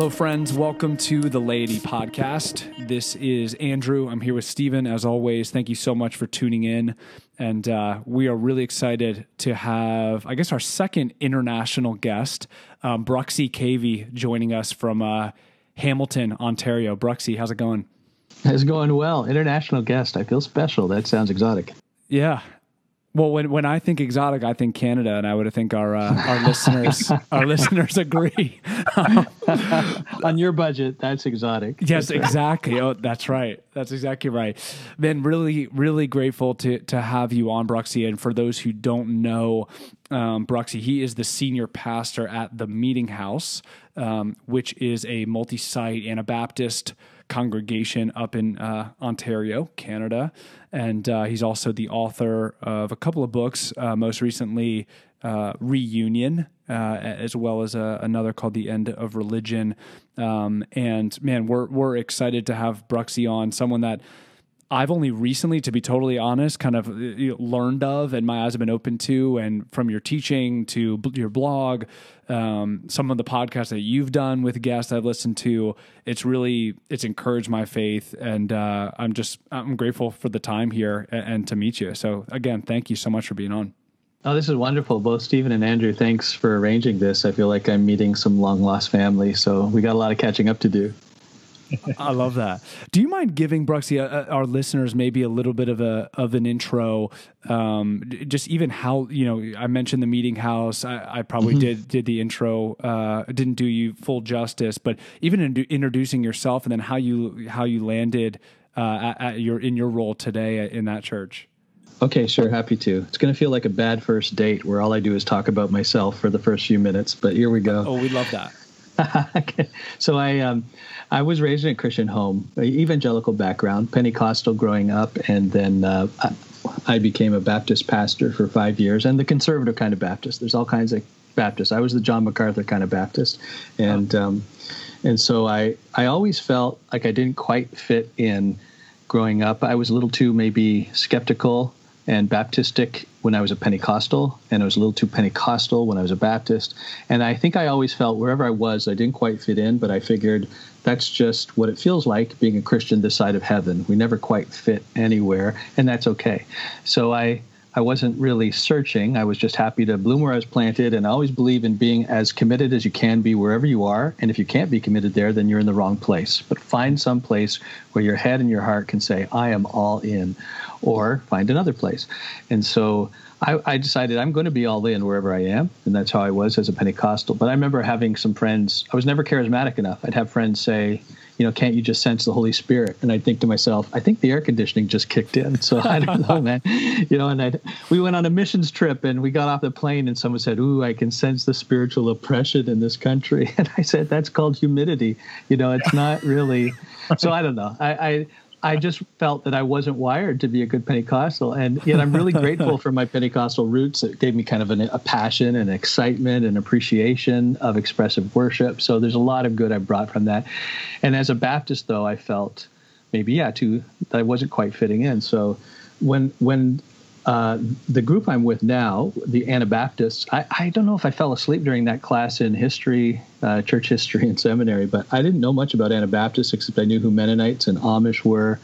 Hello, friends. Welcome to the Laity Podcast. This is Andrew. I'm here with Stephen. As always, thank you so much for tuning in. And uh, we are really excited to have, I guess, our second international guest, um, Bruxy Cavey, joining us from uh, Hamilton, Ontario. Bruxy, how's it going? It's going well. International guest. I feel special. That sounds exotic. Yeah, well, when when I think exotic, I think Canada, and I would think our uh, our listeners our listeners agree. On your budget, that's exotic. Yes, that's exactly. Right. Oh, that's right. That's exactly right. Ben, really, really grateful to to have you on, Bruxy. And for those who don't know, um, Bruxy, he is the senior pastor at the Meeting House, um, which is a multi-site Anabaptist congregation up in uh, Ontario, Canada. And uh, he's also the author of a couple of books, uh, most recently, uh, Reunion, uh, as well as uh, another called The End of Religion. Um, and man, we're, we're excited to have Bruxy on, someone that I've only recently, to be totally honest, kind of learned of, and my eyes have been open to. And from your teaching to your blog, um, some of the podcasts that you've done with guests I've listened to, it's really it's encouraged my faith, and uh, I'm just I'm grateful for the time here and, and to meet you. So again, thank you so much for being on. Oh, this is wonderful. Both Stephen and Andrew, thanks for arranging this. I feel like I'm meeting some long lost family, so we got a lot of catching up to do. I love that. Do you mind giving Bruxy uh, uh, our listeners maybe a little bit of a of an intro? Um, just even how you know I mentioned the meeting house. I, I probably mm-hmm. did did the intro. Uh, didn't do you full justice, but even in, introducing yourself and then how you how you landed uh, at, at your in your role today in that church. Okay, sure, happy to. It's going to feel like a bad first date where all I do is talk about myself for the first few minutes, but here we go. Oh, we love that. so I um, I was raised in a Christian home, evangelical background, Pentecostal growing up, and then uh, I became a Baptist pastor for five years, and the conservative kind of Baptist. There's all kinds of Baptists. I was the John MacArthur kind of Baptist, and um, and so I I always felt like I didn't quite fit in growing up. I was a little too maybe skeptical and Baptistic when I was a Pentecostal, and I was a little too Pentecostal when I was a Baptist. And I think I always felt wherever I was, I didn't quite fit in, but I figured that's just what it feels like being a Christian this side of heaven. We never quite fit anywhere, and that's okay. So I I wasn't really searching. I was just happy to bloom where I was planted, and I always believe in being as committed as you can be wherever you are. And if you can't be committed there, then you're in the wrong place. But find some place where your head and your heart can say, I am all in or find another place. And so I, I, decided I'm going to be all in wherever I am, and that's how I was as a Pentecostal. But I remember having some friends. I was never charismatic enough. I'd have friends say, you know, can't you just sense the Holy Spirit? And I'd think to myself, I think the air conditioning just kicked in. So I don't know, man. You know, and I we went on a missions trip and we got off the plane and someone said, "Ooh, I can sense the spiritual oppression in this country." And I said, "That's called humidity." You know, it's not really. So I don't know. I, I I just felt that I wasn't wired to be a good Pentecostal, and yet I'm really grateful for my Pentecostal roots. It gave me kind of an, a passion and excitement and appreciation of expressive worship. So there's a lot of good I brought from that. And as a Baptist, though, I felt maybe yeah, too that I wasn't quite fitting in. So when when uh, the group I'm with now, the Anabaptists, I, I, don't know if I fell asleep during that class in history, uh, church history and seminary, but I didn't know much about Anabaptists except I knew who Mennonites and Amish were.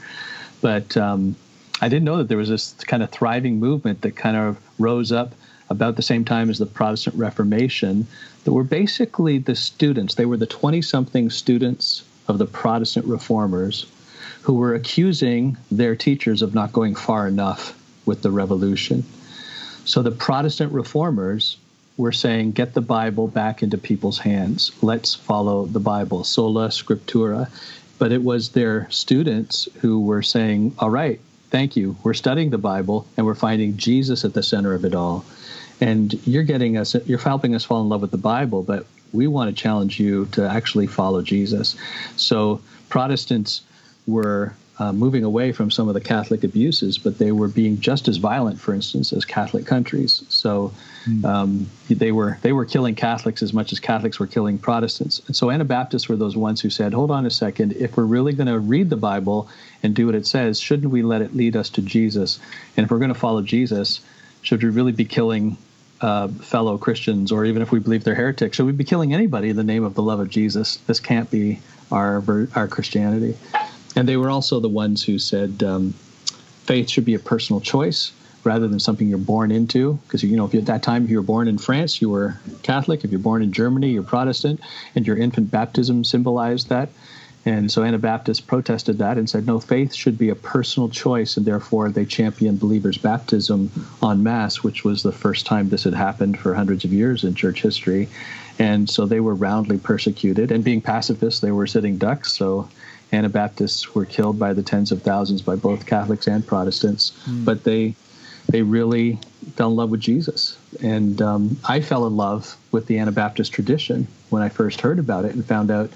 But um, I didn't know that there was this kind of thriving movement that kind of rose up about the same time as the Protestant Reformation that were basically the students. They were the 20 something students of the Protestant reformers who were accusing their teachers of not going far enough with the revolution. So the Protestant reformers were saying, get the Bible back into people's hands. Let's follow the Bible, sola scriptura. But it was their students who were saying, all right, thank you. We're studying the Bible and we're finding Jesus at the center of it all. And you're getting us, you're helping us fall in love with the Bible, but we want to challenge you to actually follow Jesus. So Protestants were uh, moving away from some of the Catholic abuses, but they were being just as violent, for instance, as Catholic countries. So hmm. um, they were they were killing Catholics as much as Catholics were killing Protestants. And so Anabaptists were those ones who said, "Hold on a second. If we're really going to read the Bible and do what it says, shouldn't we let it lead us to Jesus? And if we're going to follow Jesus, should we really be killing uh, fellow Christians, or even if we believe they're heretics, should we be killing anybody in the name of the love of Jesus? This can't be our our Christianity. And they were also the ones who said um, faith should be a personal choice rather than something you're born into. Because you know, if you, at that time if you were born in France, you were Catholic. If you're born in Germany, you're Protestant, and your infant baptism symbolized that. And so Anabaptists protested that and said, no, faith should be a personal choice, and therefore they championed believers' baptism en masse, which was the first time this had happened for hundreds of years in church history. And so they were roundly persecuted. And being pacifists, they were sitting ducks. So Anabaptists were killed by the tens of thousands by both Catholics and Protestants. Mm. But they they really fell in love with Jesus. And um, I fell in love with the Anabaptist tradition when I first heard about it and found out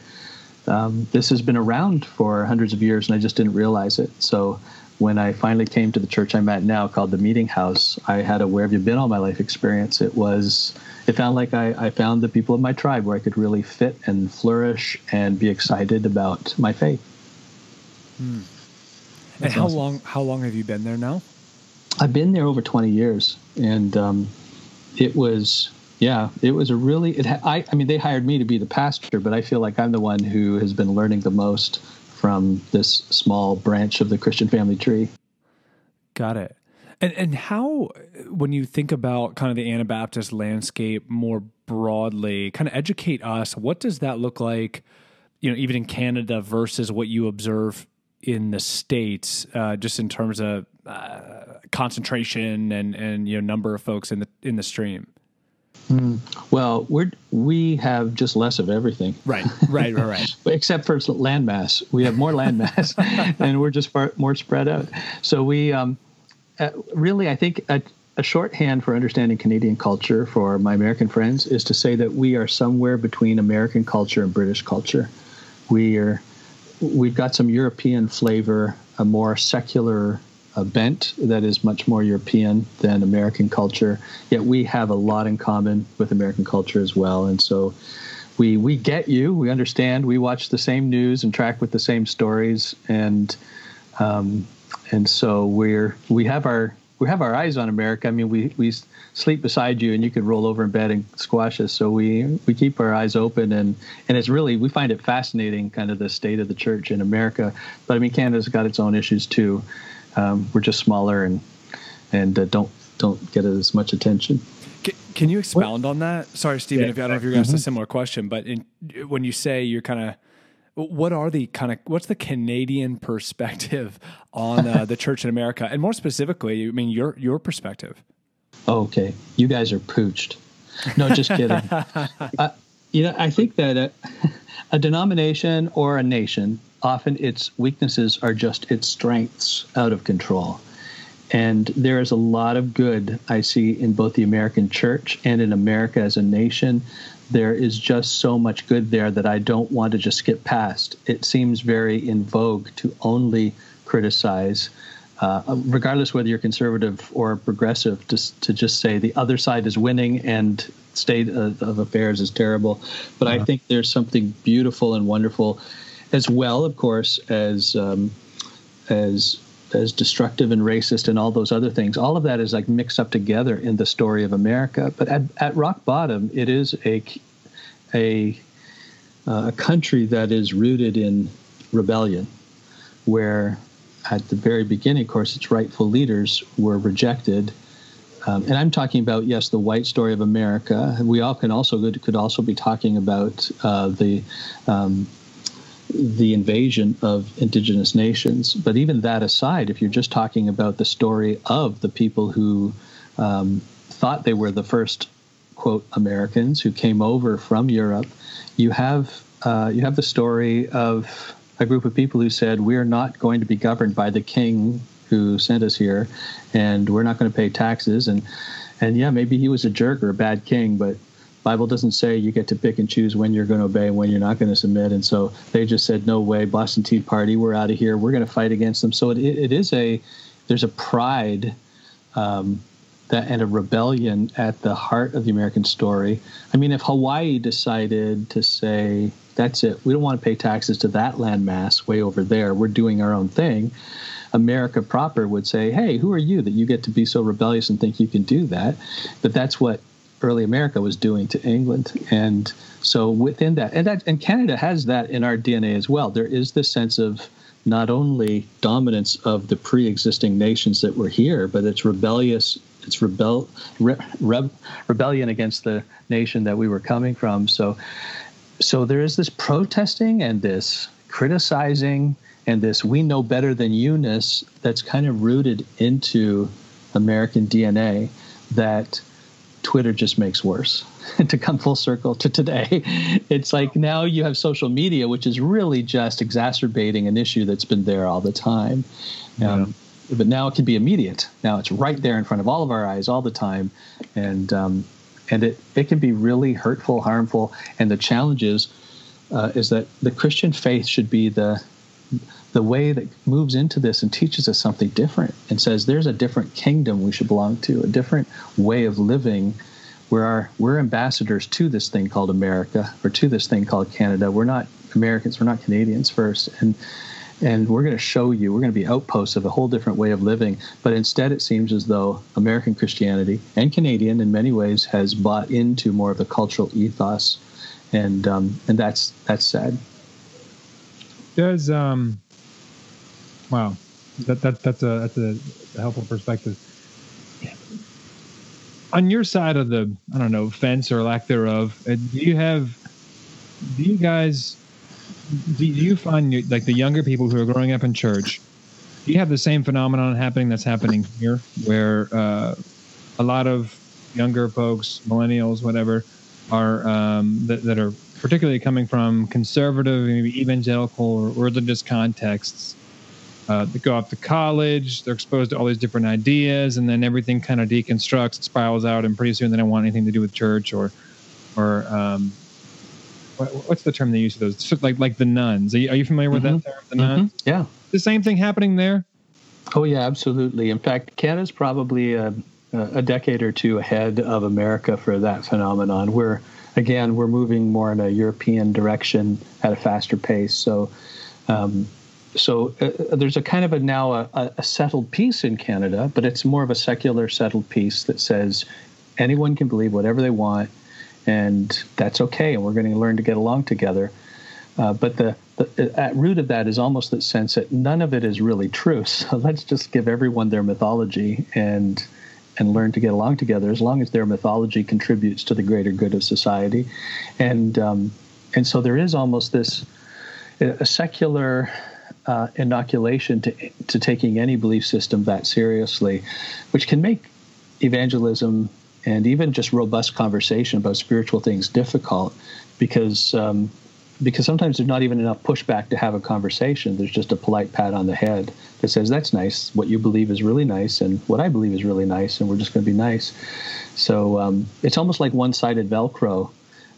um, this has been around for hundreds of years, and I just didn't realize it. So when I finally came to the church I'm at now, called the Meeting House, I had a "Where have you been all my life?" experience. It was it found like I, I found the people of my tribe where I could really fit and flourish and be excited about my faith. Hmm. And how awesome. long how long have you been there now? I've been there over 20 years, and um, it was yeah, it was a really. It I I mean, they hired me to be the pastor, but I feel like I'm the one who has been learning the most from this small branch of the Christian family tree. Got it. And and how when you think about kind of the Anabaptist landscape more broadly, kind of educate us. What does that look like? You know, even in Canada versus what you observe in the states, uh, just in terms of uh, concentration and and you know number of folks in the in the stream. Mm. Well, we we have just less of everything. Right, right, right, right. Except for landmass, we have more landmass, and we're just far, more spread out. So we um, uh, really, I think. A, a shorthand for understanding Canadian culture for my American friends is to say that we are somewhere between American culture and British culture. We are, we've got some European flavor, a more secular a bent that is much more European than American culture. Yet we have a lot in common with American culture as well, and so we we get you. We understand. We watch the same news and track with the same stories, and um, and so we're we have our we have our eyes on America. I mean, we we sleep beside you, and you could roll over in bed and squash us. So we we keep our eyes open, and and it's really we find it fascinating, kind of the state of the church in America. But I mean, Canada's got its own issues too. Um, we're just smaller and and uh, don't don't get as much attention. Can, can you expound what? on that? Sorry, Stephen. Yeah. If I don't know if you're going to mm-hmm. ask a similar question, but in, when you say you're kind of what are the kind of what's the Canadian perspective on uh, the church in America, and more specifically, I mean your your perspective. Oh, okay, you guys are pooched. No, just kidding. uh, you know, I think that a, a denomination or a nation often its weaknesses are just its strengths out of control. And there is a lot of good I see in both the American church and in America as a nation. There is just so much good there that I don't want to just skip past. It seems very in vogue to only criticize, uh, regardless whether you're conservative or progressive, to, to just say the other side is winning and state of, of affairs is terrible. But I think there's something beautiful and wonderful as well, of course, as um, as as destructive and racist and all those other things. All of that is like mixed up together in the story of America. But at, at rock bottom, it is a a uh, a country that is rooted in rebellion, where at the very beginning, of course, its rightful leaders were rejected. Um, and I'm talking about yes, the white story of America. We all can also could also be talking about uh, the um, the invasion of indigenous nations. But even that aside, if you're just talking about the story of the people who um, thought they were the first quote Americans who came over from Europe, you have uh, you have the story of a group of people who said we're not going to be governed by the king who sent us here, and we're not going to pay taxes and and yeah, maybe he was a jerk or a bad king, but Bible doesn't say you get to pick and choose when you're going to obey and when you're not going to submit. And so they just said, no way, Boston Tea Party, we're out of here. We're going to fight against them. So it, it is a, there's a pride um, that and a rebellion at the heart of the American story. I mean, if Hawaii decided to say, that's it, we don't want to pay taxes to that landmass way over there, we're doing our own thing. America proper would say, hey, who are you that you get to be so rebellious and think you can do that? But that's what early America was doing to England. And so within that, and that, and Canada has that in our DNA as well. There is this sense of not only dominance of the pre-existing nations that were here, but it's rebellious. It's rebel re, re, rebellion against the nation that we were coming from. So, so there is this protesting and this criticizing and this we know better than you-ness that's kind of rooted into American DNA that Twitter just makes worse. to come full circle to today, it's like now you have social media, which is really just exacerbating an issue that's been there all the time. Yeah. Um, but now it can be immediate. Now it's right there in front of all of our eyes all the time, and um, and it it can be really hurtful, harmful. And the challenge is uh, is that the Christian faith should be the the way that moves into this and teaches us something different and says there's a different kingdom we should belong to, a different way of living. We're our, we're ambassadors to this thing called America or to this thing called Canada. We're not Americans. We're not Canadians first, and and we're going to show you. We're going to be outposts of a whole different way of living. But instead, it seems as though American Christianity and Canadian, in many ways, has bought into more of the cultural ethos, and um, and that's that's sad. Does um Wow, that, that that's a that's a helpful perspective. On your side of the I don't know fence or lack thereof, uh, do you have do you guys do you find like the younger people who are growing up in church? Do you have the same phenomenon happening that's happening here, where uh, a lot of younger folks, millennials, whatever, are um, that, that are particularly coming from conservative, maybe evangelical or religious contexts, uh, they go off to college, they're exposed to all these different ideas, and then everything kind of deconstructs, spirals out, and pretty soon they don't want anything to do with church or, or um, what, what's the term they use for those? Like like the nones. Are you, are you familiar with mm-hmm. that term? The mm-hmm. nones. Yeah. The same thing happening there. Oh yeah, absolutely. In fact, Canada's probably a, a decade or two ahead of America for that phenomenon. We're again we're moving more in a European direction at a faster pace. So. Um, so uh, there's a kind of a now a, a, settled peace in Canada, but it's more of a secular settled peace that says anyone can believe whatever they want, and that's okay, and we're going to learn to get along together. Uh, but the, the at root of that is almost that sense that none of it is really true. So let's just give everyone their mythology and and learn to get along together, as long as their mythology contributes to the greater good of society, and um, and so there is almost this a secular uh, inoculation to, to taking any belief system that seriously, which can make evangelism and even just robust conversation about spiritual things difficult because um, because sometimes there's not even enough pushback to have a conversation. There's just a polite pat on the head that says, That's nice. What you believe is really nice, and what I believe is really nice, and we're just going to be nice. So um, it's almost like one sided Velcro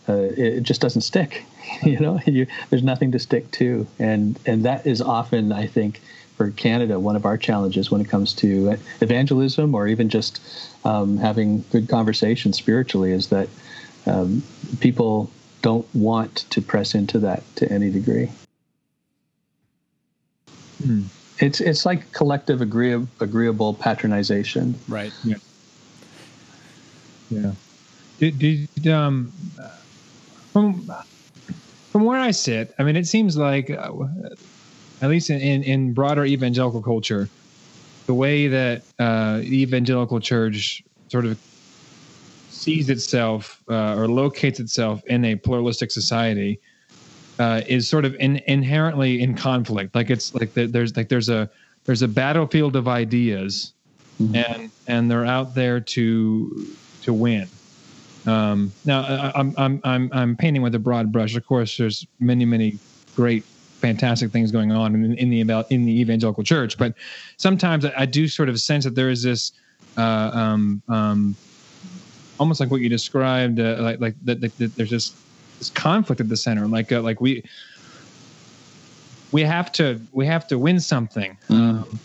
uh, it just doesn't stick. you know, you, there's nothing to stick to, and and that is often, I think, for Canada, one of our challenges when it comes to evangelism or even just um, having good conversation spiritually is that um, people don't want to press into that to any degree. Hmm. It's it's like collective agree- agreeable patronization. Right. Yeah. Yeah. Did, did um from from where I sit, I mean, it seems like, uh, at least in, in, in, broader evangelical culture, the way that uh, evangelical church sort of sees itself uh, or locates itself in a pluralistic society uh, is sort of in, inherently in conflict. Like it's like the, there's like there's a there's a battlefield of ideas, mm-hmm. and and they're out there to to win. Um, now, I'm, I'm, I'm, I'm painting with a broad brush. Of course, there's many, many great, fantastic things going on in, in the in the evangelical church, but sometimes I, I do sort of sense that there is this, uh, um, um, almost like what you described, uh, like like that, there's this this conflict at the center, like uh, like we we have to we have to win something. Mm. Um,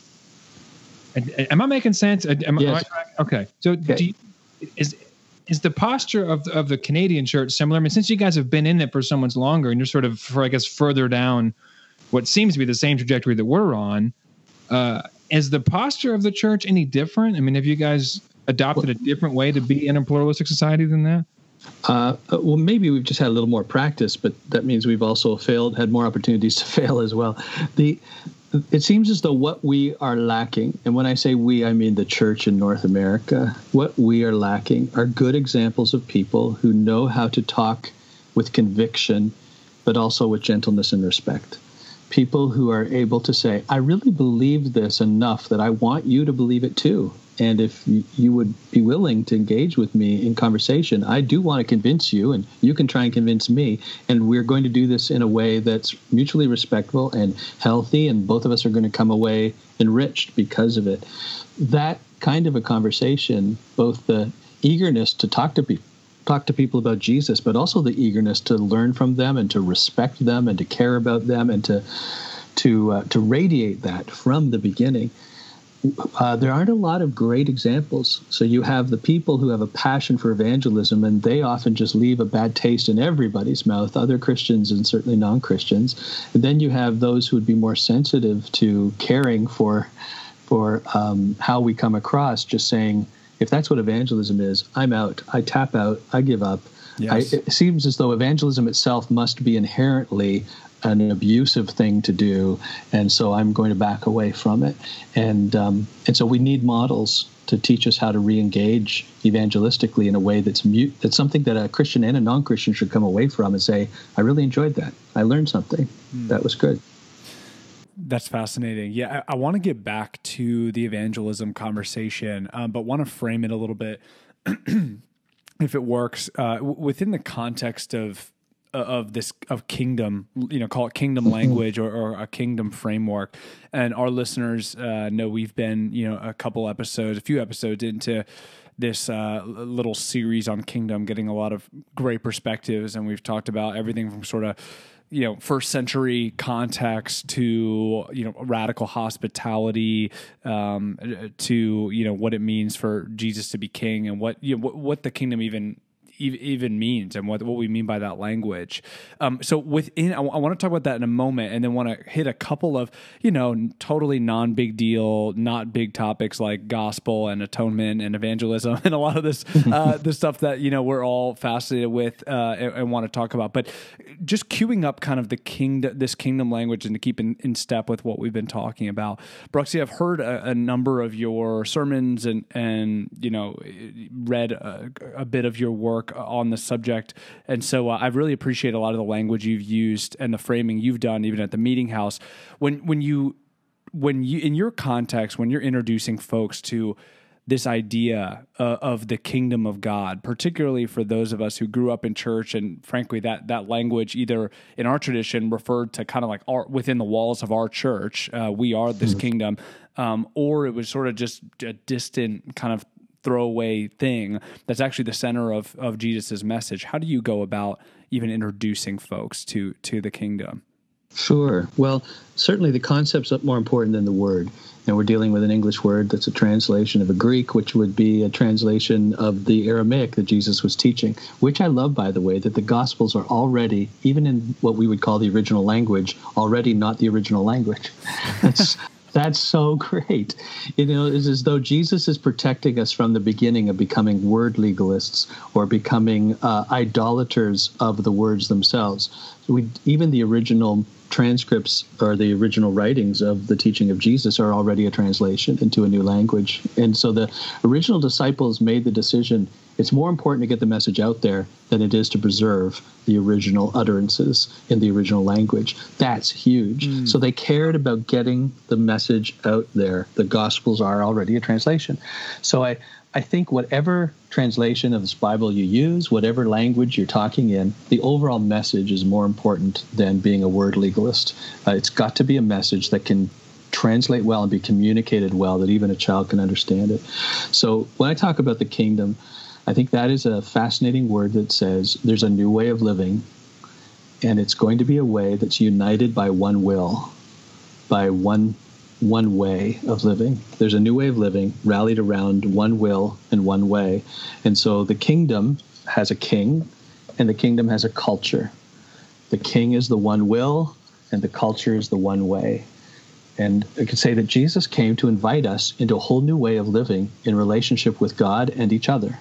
am I making sense? Am, yes. am I, okay. So, okay. You, is is the posture of the, of the Canadian church similar? I mean, since you guys have been in it for so much longer, and you're sort of, for I guess, further down what seems to be the same trajectory that we're on, uh, is the posture of the church any different? I mean, have you guys adopted a different way to be in a pluralistic society than that? Uh, uh, well, maybe we've just had a little more practice, but that means we've also failed, had more opportunities to fail as well. The it seems as though what we are lacking, and when I say we, I mean the church in North America, what we are lacking are good examples of people who know how to talk with conviction, but also with gentleness and respect. People who are able to say, I really believe this enough that I want you to believe it too. And if you would be willing to engage with me in conversation, I do want to convince you, and you can try and convince me. And we're going to do this in a way that's mutually respectful and healthy, and both of us are going to come away enriched because of it. That kind of a conversation, both the eagerness to talk to people talk to people about Jesus, but also the eagerness to learn from them and to respect them and to care about them and to to uh, to radiate that from the beginning uh, there aren't a lot of great examples. So you have the people who have a passion for evangelism, and they often just leave a bad taste in everybody's mouth, other Christians and certainly non Christians. And then you have those who would be more sensitive to caring for for um, how we come across, just saying, if that's what evangelism is, I'm out. I tap out. I give up. Yes. I, it seems as though evangelism itself must be inherently an abusive thing to do, and so I'm going to back away from it. And um, and so we need models to teach us how to re-engage evangelistically in a way that's mute. That's something that a Christian and a non-Christian should come away from and say, "I really enjoyed that. I learned something. Mm. That was good." That's fascinating. Yeah, I, I want to get back to the evangelism conversation, um, but want to frame it a little bit, if it works, uh, w- within the context of of this of kingdom you know call it kingdom mm-hmm. language or, or a kingdom framework and our listeners uh, know we've been you know a couple episodes a few episodes into this uh, little series on kingdom getting a lot of great perspectives and we've talked about everything from sort of you know first century context to you know radical hospitality um, to you know what it means for Jesus to be king and what you know what, what the kingdom even even means and what, what we mean by that language. Um, so within, I, w- I want to talk about that in a moment, and then want to hit a couple of you know totally non big deal, not big topics like gospel and atonement and evangelism and a lot of this uh, the stuff that you know we're all fascinated with uh, and, and want to talk about. But just queuing up kind of the kingdom, this kingdom language, and to keep in, in step with what we've been talking about. Bruxy, I've heard a, a number of your sermons and and you know read a, a bit of your work work on the subject, and so uh, I really appreciate a lot of the language you've used and the framing you've done, even at the meeting house. When when you when you in your context, when you're introducing folks to this idea uh, of the kingdom of God, particularly for those of us who grew up in church, and frankly, that that language either in our tradition referred to kind of like our, within the walls of our church, uh, we are this mm-hmm. kingdom, um, or it was sort of just a distant kind of throwaway thing that's actually the center of of Jesus's message. How do you go about even introducing folks to to the kingdom? Sure. Well, certainly the concept's more important than the word. And we're dealing with an English word that's a translation of a Greek, which would be a translation of the Aramaic that Jesus was teaching, which I love, by the way, that the Gospels are already, even in what we would call the original language, already not the original language. That's so great. You know, it's as though Jesus is protecting us from the beginning of becoming word legalists or becoming uh, idolaters of the words themselves. We, even the original transcripts or the original writings of the teaching of Jesus are already a translation into a new language. And so the original disciples made the decision it's more important to get the message out there than it is to preserve the original utterances in the original language. That's huge. Mm. So they cared about getting the message out there. The Gospels are already a translation. So I, I think whatever translation of this Bible you use, whatever language you're talking in, the overall message is more important than being a word legalist. Uh, it's got to be a message that can translate well and be communicated well, that even a child can understand it. So when I talk about the kingdom, I think that is a fascinating word that says there's a new way of living, and it's going to be a way that's united by one will, by one one way of living. There's a new way of living rallied around one will and one way. And so the kingdom has a king, and the kingdom has a culture. The king is the one will, and the culture is the one way. And I could say that Jesus came to invite us into a whole new way of living in relationship with God and each other.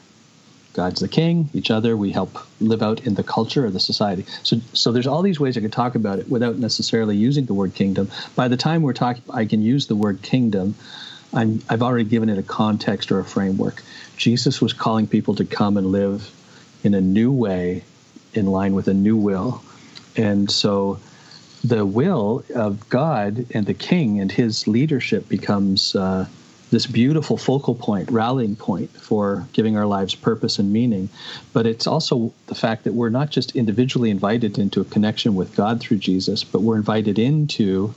God's the king, each other we help live out in the culture of the society. So, so there's all these ways I could talk about it without necessarily using the word kingdom. By the time we're talking, I can use the word kingdom. I'm, I've already given it a context or a framework. Jesus was calling people to come and live in a new way, in line with a new will, and so the will of God and the King and His leadership becomes. Uh, this beautiful focal point, rallying point for giving our lives purpose and meaning. But it's also the fact that we're not just individually invited into a connection with God through Jesus, but we're invited into,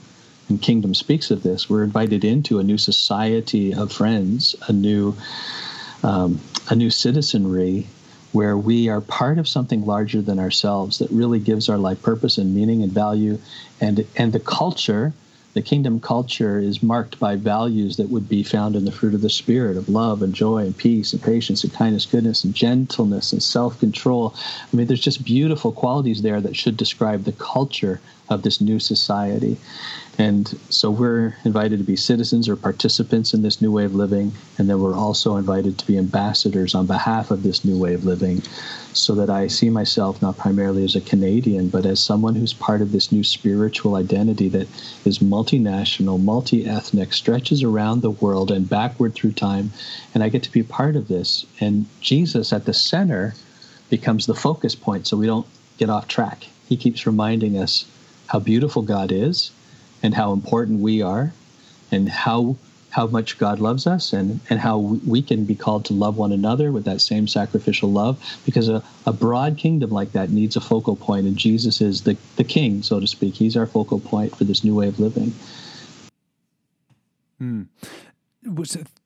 and Kingdom speaks of this, we're invited into a new society of friends, a new, um, a new citizenry where we are part of something larger than ourselves that really gives our life purpose and meaning and value and and the culture the kingdom culture is marked by values that would be found in the fruit of the spirit of love and joy and peace and patience and kindness goodness and gentleness and self-control. I mean there's just beautiful qualities there that should describe the culture of this new society and so we're invited to be citizens or participants in this new way of living and then we're also invited to be ambassadors on behalf of this new way of living so that I see myself not primarily as a Canadian, but as someone who's part of this new spiritual identity that is multinational, multi ethnic, stretches around the world and backward through time. And I get to be part of this. And Jesus at the center becomes the focus point so we don't get off track. He keeps reminding us how beautiful God is and how important we are and how how much God loves us and, and how we can be called to love one another with that same sacrificial love because a, a broad kingdom like that needs a focal point and Jesus is the, the king, so to speak. He's our focal point for this new way of living. Hmm.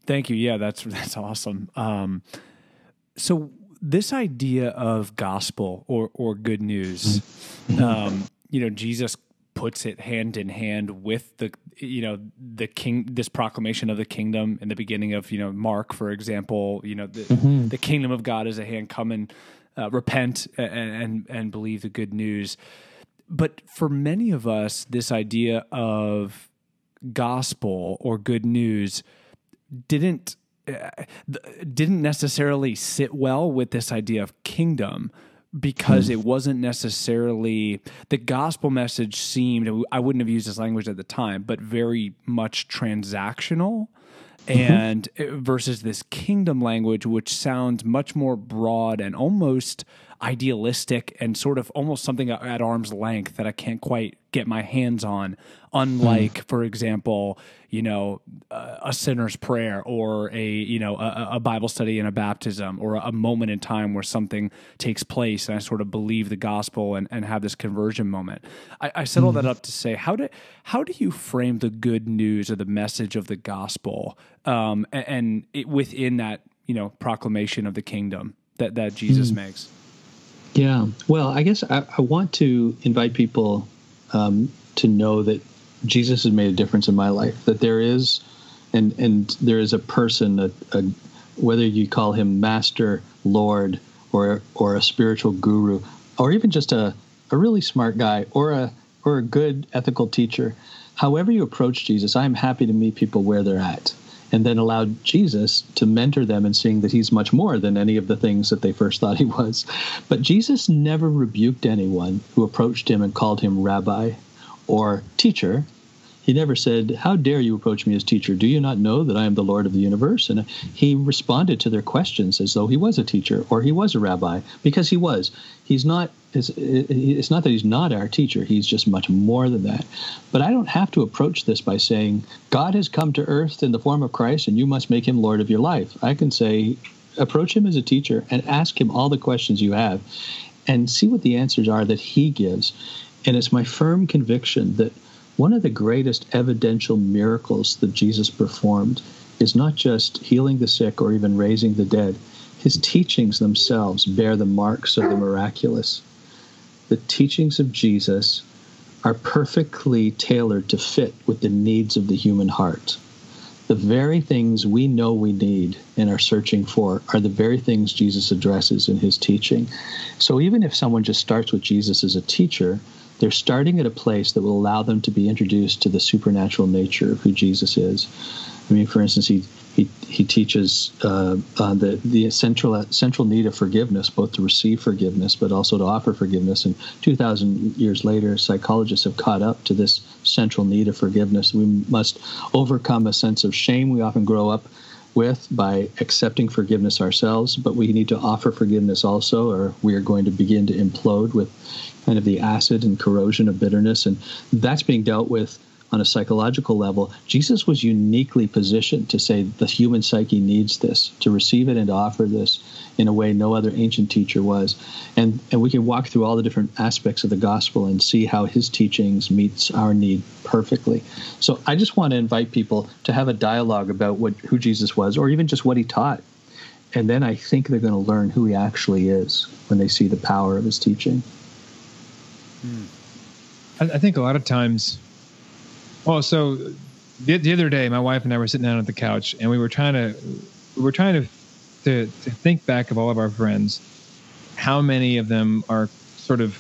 Thank you. Yeah, that's that's awesome. Um, so this idea of gospel or or good news, mm-hmm. um, you know, Jesus puts it hand in hand with the you know the king this proclamation of the kingdom in the beginning of you know mark for example you know the, mm-hmm. the kingdom of god is a hand. Come and uh, repent and, and and believe the good news. But for many of us this idea of gospel or good news didn't uh, didn't necessarily sit well with this idea of kingdom because hmm. it wasn't necessarily the gospel message seemed I wouldn't have used this language at the time, but very much transactional. Mm-hmm. And mm-hmm. versus this kingdom language, which sounds much more broad and almost idealistic and sort of almost something at arm's length that I can't quite get my hands on. Unlike, mm. for example, you know, uh, a sinner's prayer or a you know a, a, Bible study and a baptism or a moment in time where something takes place and I sort of believe the gospel and, and have this conversion moment. I, I set all that up to say how do how do you frame the good news or the message of the gospel um, and, and it, within that you know proclamation of the kingdom that that Jesus mm. makes. Yeah. Well, I guess I, I want to invite people um, to know that Jesus has made a difference in my life. That there is, and and there is a person, a, a, whether you call him master, Lord, or or a spiritual guru, or even just a a really smart guy, or a or a good ethical teacher. However you approach Jesus, I'm happy to meet people where they're at and then allowed Jesus to mentor them in seeing that he's much more than any of the things that they first thought he was. But Jesus never rebuked anyone who approached him and called him rabbi or teacher. He never said, How dare you approach me as teacher? Do you not know that I am the Lord of the universe? And he responded to their questions as though he was a teacher or he was a rabbi, because he was. He's not, it's, it's not that he's not our teacher, he's just much more than that. But I don't have to approach this by saying, God has come to earth in the form of Christ and you must make him Lord of your life. I can say, approach him as a teacher and ask him all the questions you have and see what the answers are that he gives. And it's my firm conviction that one of the greatest evidential miracles that Jesus performed is not just healing the sick or even raising the dead. His teachings themselves bear the marks of the miraculous. The teachings of Jesus are perfectly tailored to fit with the needs of the human heart. The very things we know we need and are searching for are the very things Jesus addresses in his teaching. So even if someone just starts with Jesus as a teacher, they're starting at a place that will allow them to be introduced to the supernatural nature of who Jesus is. I mean, for instance, he he, he teaches uh, uh, the the central central need of forgiveness, both to receive forgiveness but also to offer forgiveness. And two thousand years later, psychologists have caught up to this central need of forgiveness. We must overcome a sense of shame we often grow up with by accepting forgiveness ourselves, but we need to offer forgiveness also, or we are going to begin to implode with kind of the acid and corrosion of bitterness. And that's being dealt with on a psychological level, Jesus was uniquely positioned to say the human psyche needs this, to receive it and to offer this in a way no other ancient teacher was. And and we can walk through all the different aspects of the gospel and see how his teachings meets our need perfectly. So I just want to invite people to have a dialogue about what who Jesus was or even just what he taught. And then I think they're going to learn who he actually is when they see the power of his teaching. I, think a lot of times well, so the, the other day, my wife and I were sitting down at the couch, and we were trying to we were trying to, to to think back of all of our friends, how many of them are sort of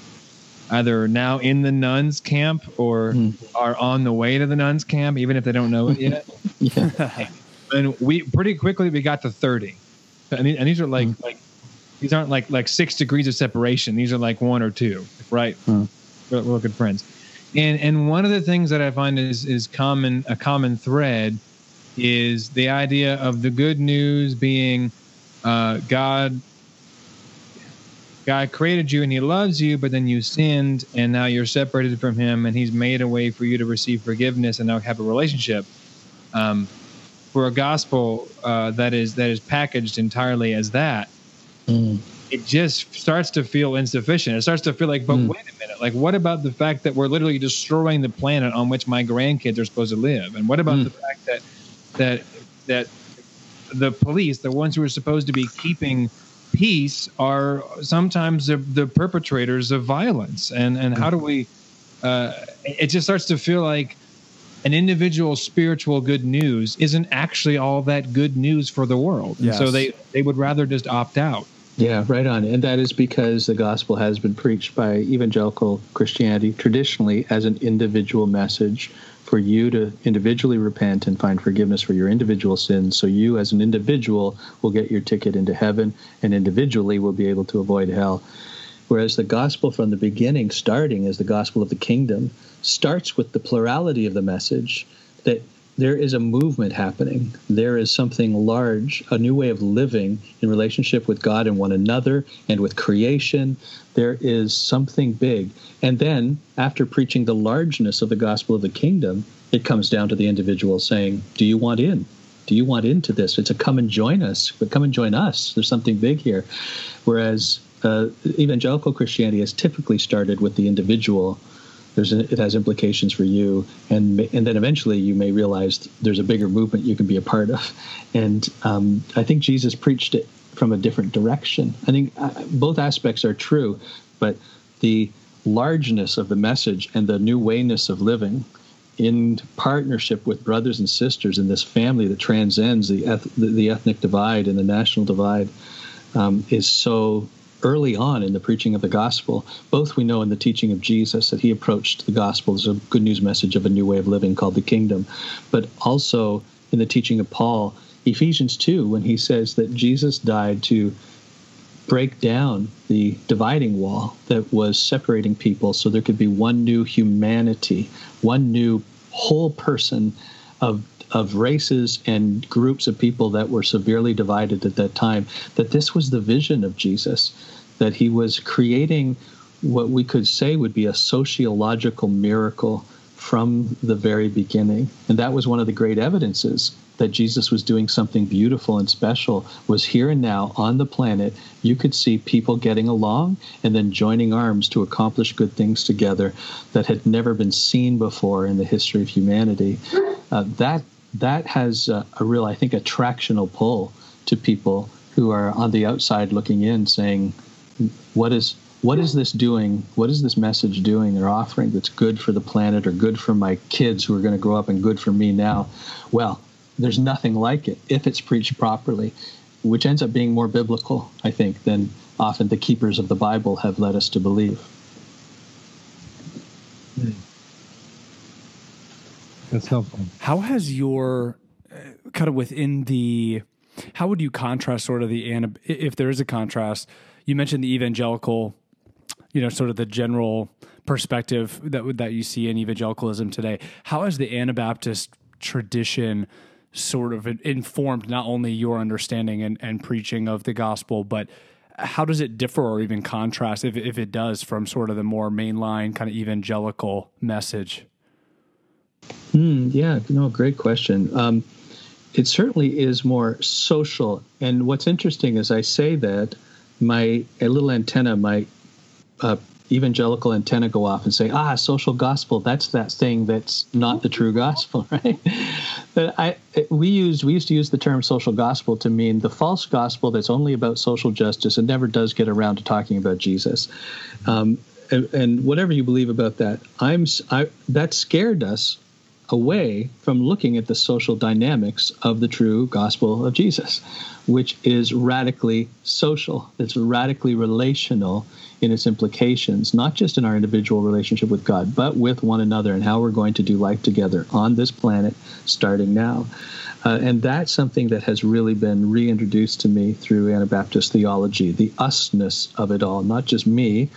either now in the nones camp or mm. are on the way to the nones camp, even if they don't know it yet. yeah. And we pretty quickly we got to thirty, and, and these are like mm. like these aren't like like six degrees of separation. These are like one or two, right? Mm. We're, we're good friends and and one of the things that I find is is common a common thread is the idea of the good news being uh, God God created you and He loves you, but then you sinned and now you're separated from Him, and He's made a way for you to receive forgiveness and now have a relationship. Um, for a gospel uh, that is that is packaged entirely as that, mm it just starts to feel insufficient. It starts to feel like, but mm. wait a minute, like what about the fact that we're literally destroying the planet on which my grandkids are supposed to live? And what about mm. the fact that that that the police, the ones who are supposed to be keeping peace, are sometimes the, the perpetrators of violence? And and how do we? Uh, it just starts to feel like an individual spiritual good news isn't actually all that good news for the world. Yes. so they they would rather just opt out. Yeah, right on. And that is because the gospel has been preached by evangelical Christianity traditionally as an individual message for you to individually repent and find forgiveness for your individual sins. So you, as an individual, will get your ticket into heaven and individually will be able to avoid hell. Whereas the gospel from the beginning, starting as the gospel of the kingdom, starts with the plurality of the message that there is a movement happening. There is something large, a new way of living in relationship with God and one another and with creation. There is something big. And then, after preaching the largeness of the gospel of the kingdom, it comes down to the individual saying, Do you want in? Do you want into this? It's a come and join us, but come and join us. There's something big here. Whereas uh, evangelical Christianity has typically started with the individual there's it has implications for you, and and then eventually you may realize there's a bigger movement you can be a part of, and um, I think Jesus preached it from a different direction. I think uh, both aspects are true, but the largeness of the message and the new wayness of living in partnership with brothers and sisters in this family that transcends the, eth- the ethnic divide and the national divide um, is so early on in the preaching of the gospel. Both we know in the teaching of Jesus that he approached the gospel as a good news message of a new way of living called the kingdom, but also in the teaching of Paul, Ephesians 2, when he says that Jesus died to break down the dividing wall that was separating people so there could be one new humanity, one new whole person of of races and groups of people that were severely divided at that time, that this was the vision of Jesus, that he was creating what we could say would be a sociological miracle from the very beginning. And that was one of the great evidences that Jesus was doing something beautiful and special was here and now on the planet. You could see people getting along and then joining arms to accomplish good things together that had never been seen before in the history of humanity. Uh, that that has a, a real, I think, attractional pull to people who are on the outside looking in, saying, "What is what is this doing? What is this message doing or offering that's good for the planet or good for my kids who are going to grow up and good for me now?" Well, there's nothing like it if it's preached properly, which ends up being more biblical, I think, than often the keepers of the Bible have led us to believe. Hmm. That's helpful. How has your uh, kind of within the how would you contrast sort of the if there is a contrast? You mentioned the evangelical, you know, sort of the general perspective that that you see in evangelicalism today. How has the Anabaptist tradition sort of informed not only your understanding and, and preaching of the gospel, but how does it differ or even contrast, if, if it does, from sort of the more mainline kind of evangelical message? Mm, yeah, no, great question. Um, it certainly is more social. And what's interesting is I say that my a little antenna, my uh, evangelical antenna go off and say, ah, social gospel, that's that thing that's not the true gospel, right? but I, we used, we used to use the term social gospel to mean the false gospel that's only about social justice and never does get around to talking about Jesus. Um, and, and, whatever you believe about that, I'm, I, that scared us away from looking at the social dynamics of the true gospel of Jesus, which is radically social, it's radically relational in its implications, not just in our individual relationship with God, but with one another and how we're going to do life together on this planet starting now. Uh, and that's something that has really been reintroduced to me through Anabaptist theology, the usness of it all, not just me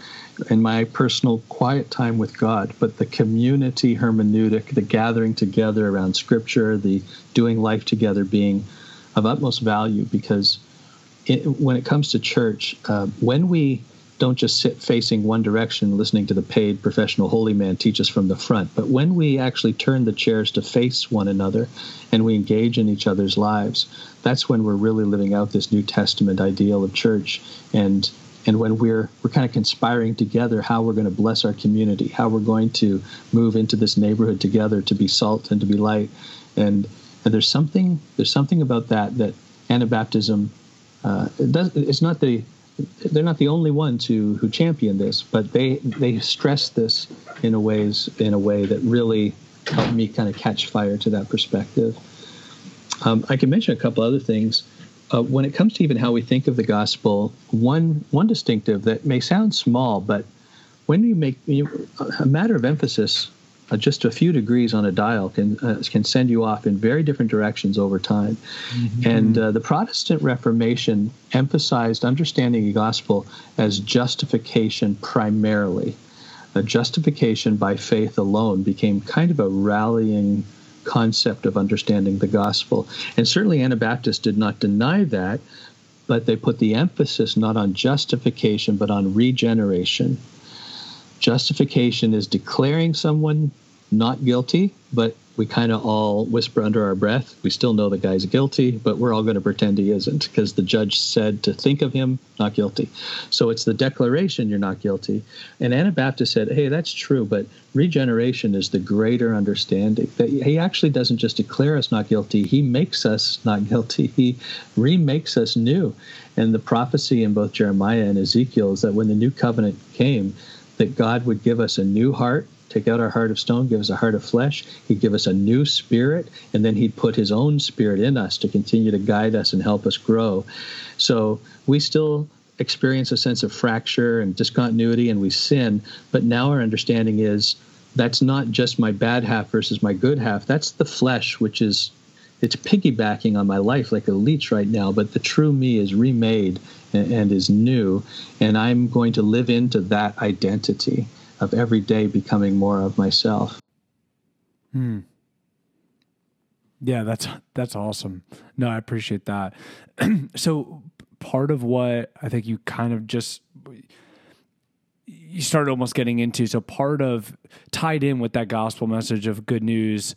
and my personal quiet time with God, but the community hermeneutic, the gathering together around Scripture, the doing life together being of utmost value because it, when it comes to church, uh, when we don't just sit facing one direction listening to the paid professional holy man teach us from the front. But when we actually turn the chairs to face one another and we engage in each other's lives, that's when we're really living out this New Testament ideal of church and and when we're we're kind of conspiring together how we're going to bless our community, how we're going to move into this neighborhood together to be salt and to be light. And, and there's something there's something about that that Anabaptism uh, does, it's not the they're not the only ones who who champion this, but they they stress this in a ways in a way that really helped me kind of catch fire to that perspective. Um, I can mention a couple other things. Uh, when it comes to even how we think of the gospel, one one distinctive that may sound small, but when you make you, a matter of emphasis uh, just a few degrees on a dial can uh, can send you off in very different directions over time. Mm-hmm. And uh, the Protestant Reformation emphasized understanding the gospel as justification primarily. A justification by faith alone became kind of a rallying concept of understanding the gospel. And certainly Anabaptists did not deny that, but they put the emphasis not on justification but on regeneration Justification is declaring someone not guilty, but we kind of all whisper under our breath. We still know the guy's guilty, but we're all going to pretend he isn't because the judge said to think of him not guilty. So it's the declaration you're not guilty. And Anabaptist said, hey, that's true, but regeneration is the greater understanding that he actually doesn't just declare us not guilty, he makes us not guilty. He remakes us new. And the prophecy in both Jeremiah and Ezekiel is that when the new covenant came, that God would give us a new heart, take out our heart of stone, give us a heart of flesh. He'd give us a new spirit, and then He'd put His own spirit in us to continue to guide us and help us grow. So we still experience a sense of fracture and discontinuity, and we sin, but now our understanding is that's not just my bad half versus my good half. That's the flesh, which is it's piggybacking on my life like a leech right now, but the true me is remade and, is new, and I'm going to live into that identity of every day becoming more of myself. Hmm. Yeah, that's that's awesome. No, I appreciate that. so part of what I think you kind of just you started almost getting into so part of tied in with that gospel message of good news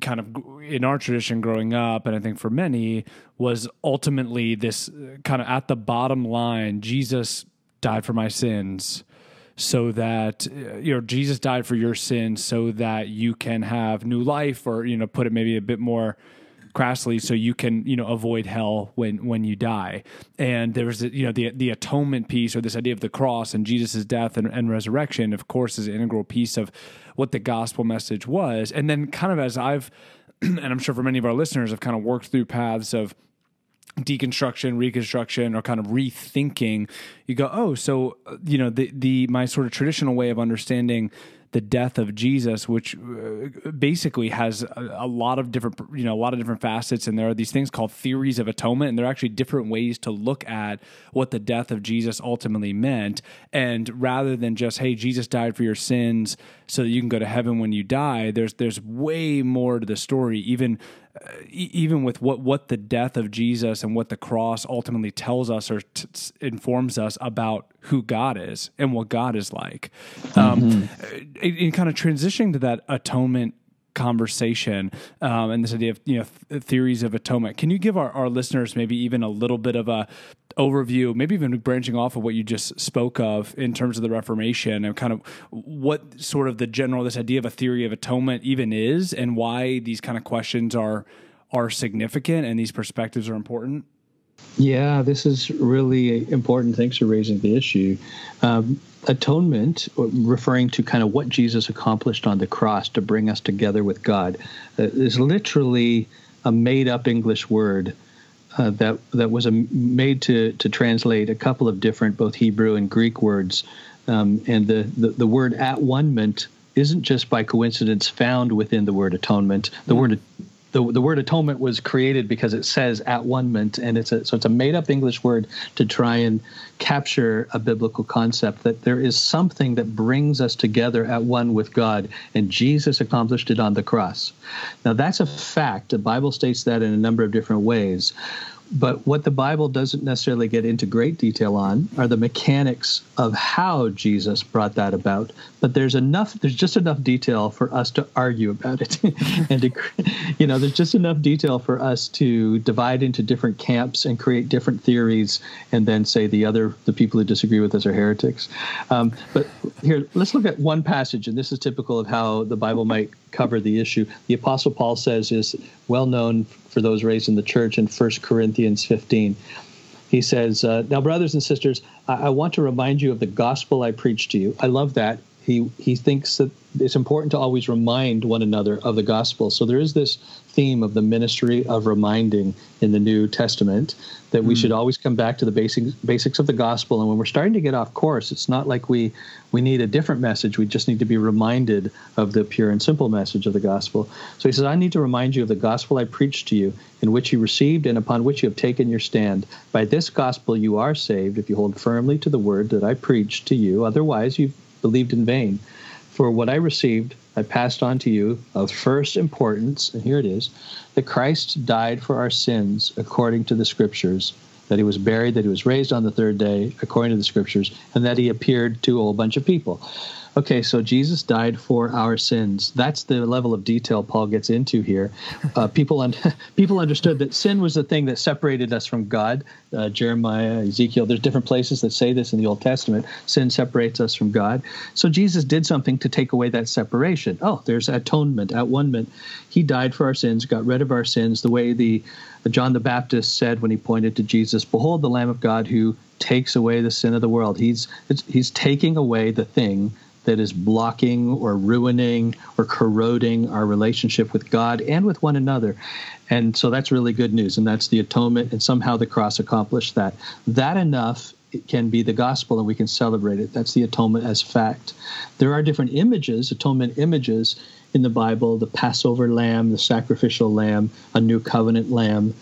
kind of in our tradition growing up, and I think for many, was ultimately this uh, kind of at the bottom line Jesus died for my sins so that uh, you know Jesus died for your sins so that you can have new life or you know put it maybe a bit more crassly so you can you know avoid hell when when you die. And there's you know the the atonement piece or this idea of the cross and Jesus' death and, and resurrection of course is an integral piece of what the gospel message was. And then kind of as I've and I'm sure for many of our listeners have kind of worked through paths of deconstruction reconstruction or kind of rethinking you go oh so uh, you know the the my sort of traditional way of understanding the death of Jesus, which uh, basically has a, lot of different, you know, a lot of different facets. And there are these things called theories of atonement, and there are actually different ways to look at what the death of Jesus ultimately meant. And rather than just, hey, Jesus died for your sins so that you can go to heaven when you die, there's there's way more to the story. Even even with what what the death of Jesus and what the cross ultimately tells us or t- informs us about who God is and what God is like. Um, mm-hmm. in, in kind of transitioning to that atonement conversation um, and this idea of you know th- theories of atonement. Can you give our, our listeners maybe even a little bit of a overview, maybe even branching off of what you just spoke of in terms of the Reformation and kind of what sort of the general this idea of a theory of atonement even is, and why these kind of questions are are significant and these perspectives are important? Yeah, this is really important. Thanks for raising the issue. Um, atonement, referring to kind of what Jesus accomplished on the cross to bring us together with God, uh, is literally a made up English word. Uh, that that was a, made to to translate a couple of different both Hebrew and Greek words, um, and the, the the word at one isn't just by coincidence found within the word atonement. The mm-hmm. word the, the word atonement was created because it says at one ment and it's a so it's a made up english word to try and capture a biblical concept that there is something that brings us together at one with god and jesus accomplished it on the cross. Now that's a fact. The bible states that in a number of different ways but what the Bible doesn't necessarily get into great detail on are the mechanics of how Jesus brought that about. But there's enough, there's just enough detail for us to argue about it. and, to, you know, there's just enough detail for us to divide into different camps and create different theories and then say the other, the people who disagree with us are heretics. Um, but here, let's look at one passage, and this is typical of how the Bible might cover the issue. The Apostle Paul says is well known for those raised in the church in 1 Corinthians 15. He says, uh, Now, brothers and sisters, I-, I want to remind you of the gospel I preached to you. I love that. He, he thinks that it's important to always remind one another of the gospel. So there is this theme of the ministry of reminding in the New Testament that we mm. should always come back to the basics basics of the gospel. And when we're starting to get off course, it's not like we we need a different message. We just need to be reminded of the pure and simple message of the gospel. So he says, I need to remind you of the gospel I preached to you, in which you received and upon which you have taken your stand. By this gospel you are saved if you hold firmly to the word that I preached to you. Otherwise you've believed in vain. For what I received, I passed on to you of first importance, and here it is that Christ died for our sins according to the Scriptures, that he was buried, that he was raised on the third day according to the Scriptures, and that he appeared to a whole bunch of people. Okay, so Jesus died for our sins. That's the level of detail Paul gets into here. Uh, people un- people understood that sin was the thing that separated us from God. Uh, Jeremiah, Ezekiel, there's different places that say this in the Old Testament. Sin separates us from God. So Jesus did something to take away that separation. Oh, there's atonement, at one moment. He died for our sins, got rid of our sins, the way the John the Baptist said when he pointed to Jesus, "Behold, the Lamb of God who takes away the sin of the world." He's he's taking away the thing that is blocking or ruining or corroding our relationship with God and with one another. And so that's really good news. And that's the atonement. And somehow the cross accomplished that. That enough it can be the gospel and we can celebrate it. That's the atonement as fact. There are different images, atonement images in the Bible the Passover lamb, the sacrificial lamb, a new covenant lamb,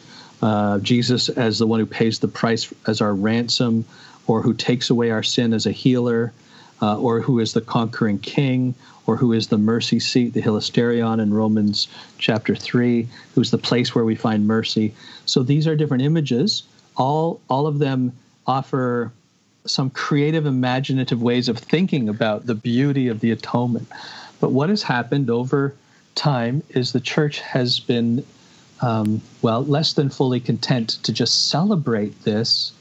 uh, Jesus as the one who pays the price as our ransom or who takes away our sin as a healer uh, or who is the conquering king, or who is the mercy seat, the hilasterion in Romans chapter 3, who's the place where we find mercy. So these are different images. All, all of them offer some creative, imaginative ways of thinking about the beauty of the atonement. But what has happened over time is the church has been, um, well, less than fully content to just celebrate this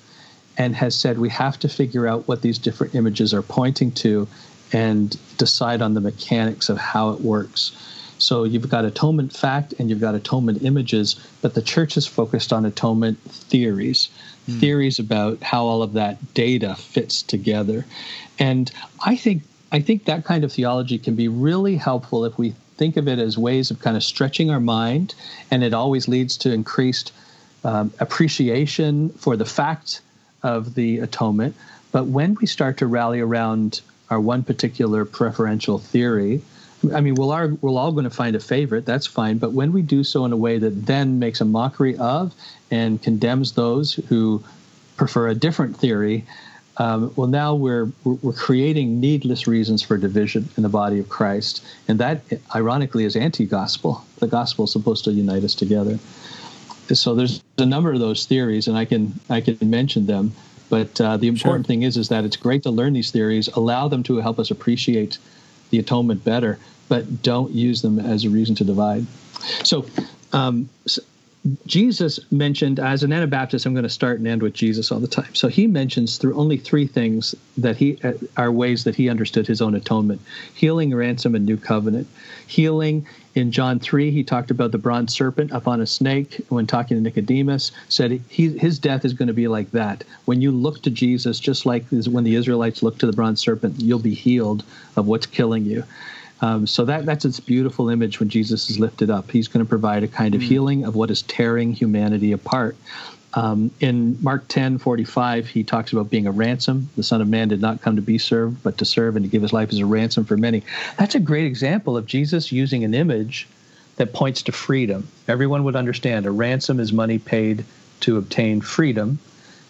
and has said we have to figure out what these different images are pointing to and decide on the mechanics of how it works. So you've got atonement fact and you've got atonement images, but the church is focused on atonement theories, mm. theories about how all of that data fits together. And I think I think that kind of theology can be really helpful if we think of it as ways of kind of stretching our mind, and it always leads to increased um, appreciation for the fact of the atonement. But when we start to rally around our one particular preferential theory. I mean, we'll are, we're all going to find a favorite. That's fine. But when we do so in a way that then makes a mockery of and condemns those who prefer a different theory, um, well, now we're we're creating needless reasons for division in the body of Christ, and that, ironically, is anti-gospel. The gospel is supposed to unite us together. So there's a number of those theories, and I can I can mention them. But uh, the important sure. thing is is that it's great to learn these theories, allow them to help us appreciate the atonement better, but don't use them as a reason to divide. So, um, so Jesus mentioned, as an Anabaptist, I'm going to start and end with Jesus all the time. So he mentions through only three things that he uh, are ways that he understood his own atonement: healing, ransom, and new covenant. Healing in John 3, he talked about the bronze serpent upon a snake when talking to Nicodemus, said he, his death is going to be like that. When you look to Jesus, just like when the Israelites looked to the bronze serpent, you'll be healed of what's killing you. Um, so that that's its beautiful image when Jesus is lifted up. He's going to provide a kind of mm. healing of what is tearing humanity apart. Um, in Mark 10 45, he talks about being a ransom. The Son of Man did not come to be served, but to serve and to give his life as a ransom for many. That's a great example of Jesus using an image that points to freedom. Everyone would understand a ransom is money paid to obtain freedom.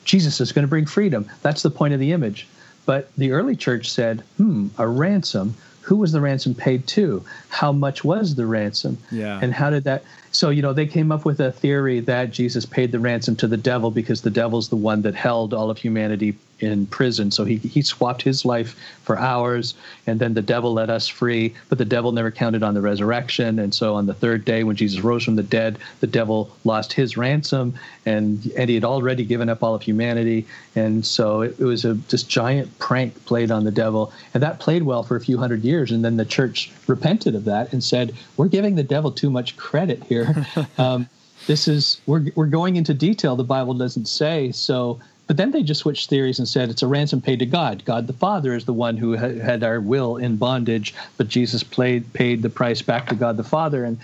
Jesus is going to bring freedom. That's the point of the image. But the early church said, hmm, a ransom who was the ransom paid to? How much was the ransom? Yeah. And how did that? So, you know, they came up with a theory that Jesus paid the ransom to the devil because the devil's the one that held all of humanity in prison. So he, he swapped his life for ours, and then the devil let us free. But the devil never counted on the resurrection. And so on the third day, when Jesus rose from the dead, the devil lost his ransom, and, and he had already given up all of humanity. And so it, it was a just giant prank played on the devil. And that played well for a few hundred years. And then the church repented of that and said, We're giving the devil too much credit here. um, this is we're, we're going into detail the bible doesn't say so but then they just switched theories and said it's a ransom paid to God. God the Father is the one who had our will in bondage, but Jesus played, paid the price back to God the Father. And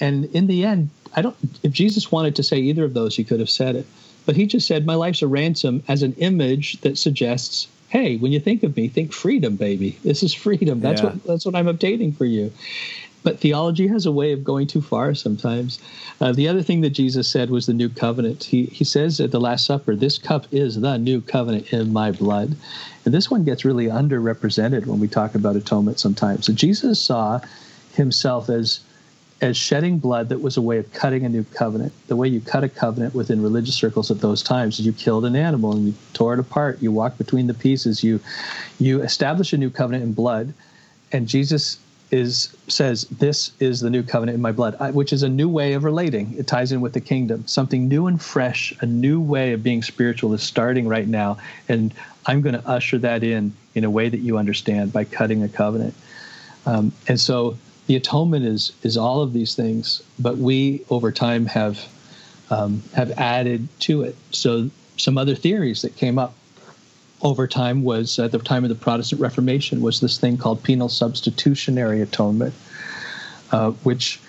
and in the end, I don't. If Jesus wanted to say either of those, he could have said it. But he just said, "My life's a ransom," as an image that suggests, "Hey, when you think of me, think freedom, baby. This is freedom. That's yeah. what that's what I'm obtaining for you." But theology has a way of going too far sometimes. Uh, the other thing that Jesus said was the new covenant. He, he says at the Last Supper, This cup is the new covenant in my blood. And this one gets really underrepresented when we talk about atonement sometimes. So Jesus saw himself as as shedding blood that was a way of cutting a new covenant. The way you cut a covenant within religious circles at those times is you killed an animal and you tore it apart. You walk between the pieces. You you establish a new covenant in blood. And Jesus is says this is the new covenant in my blood which is a new way of relating. It ties in with the kingdom. Something new and fresh a new way of being spiritual is starting right now and i'm going to usher that in in a way that you understand by cutting a covenant. Um, and so the atonement is is all of these things but we over time have um, have added to it. So some other theories that came up over time was at the time of the Protestant Reformation was this thing called penal substitutionary atonement, uh, which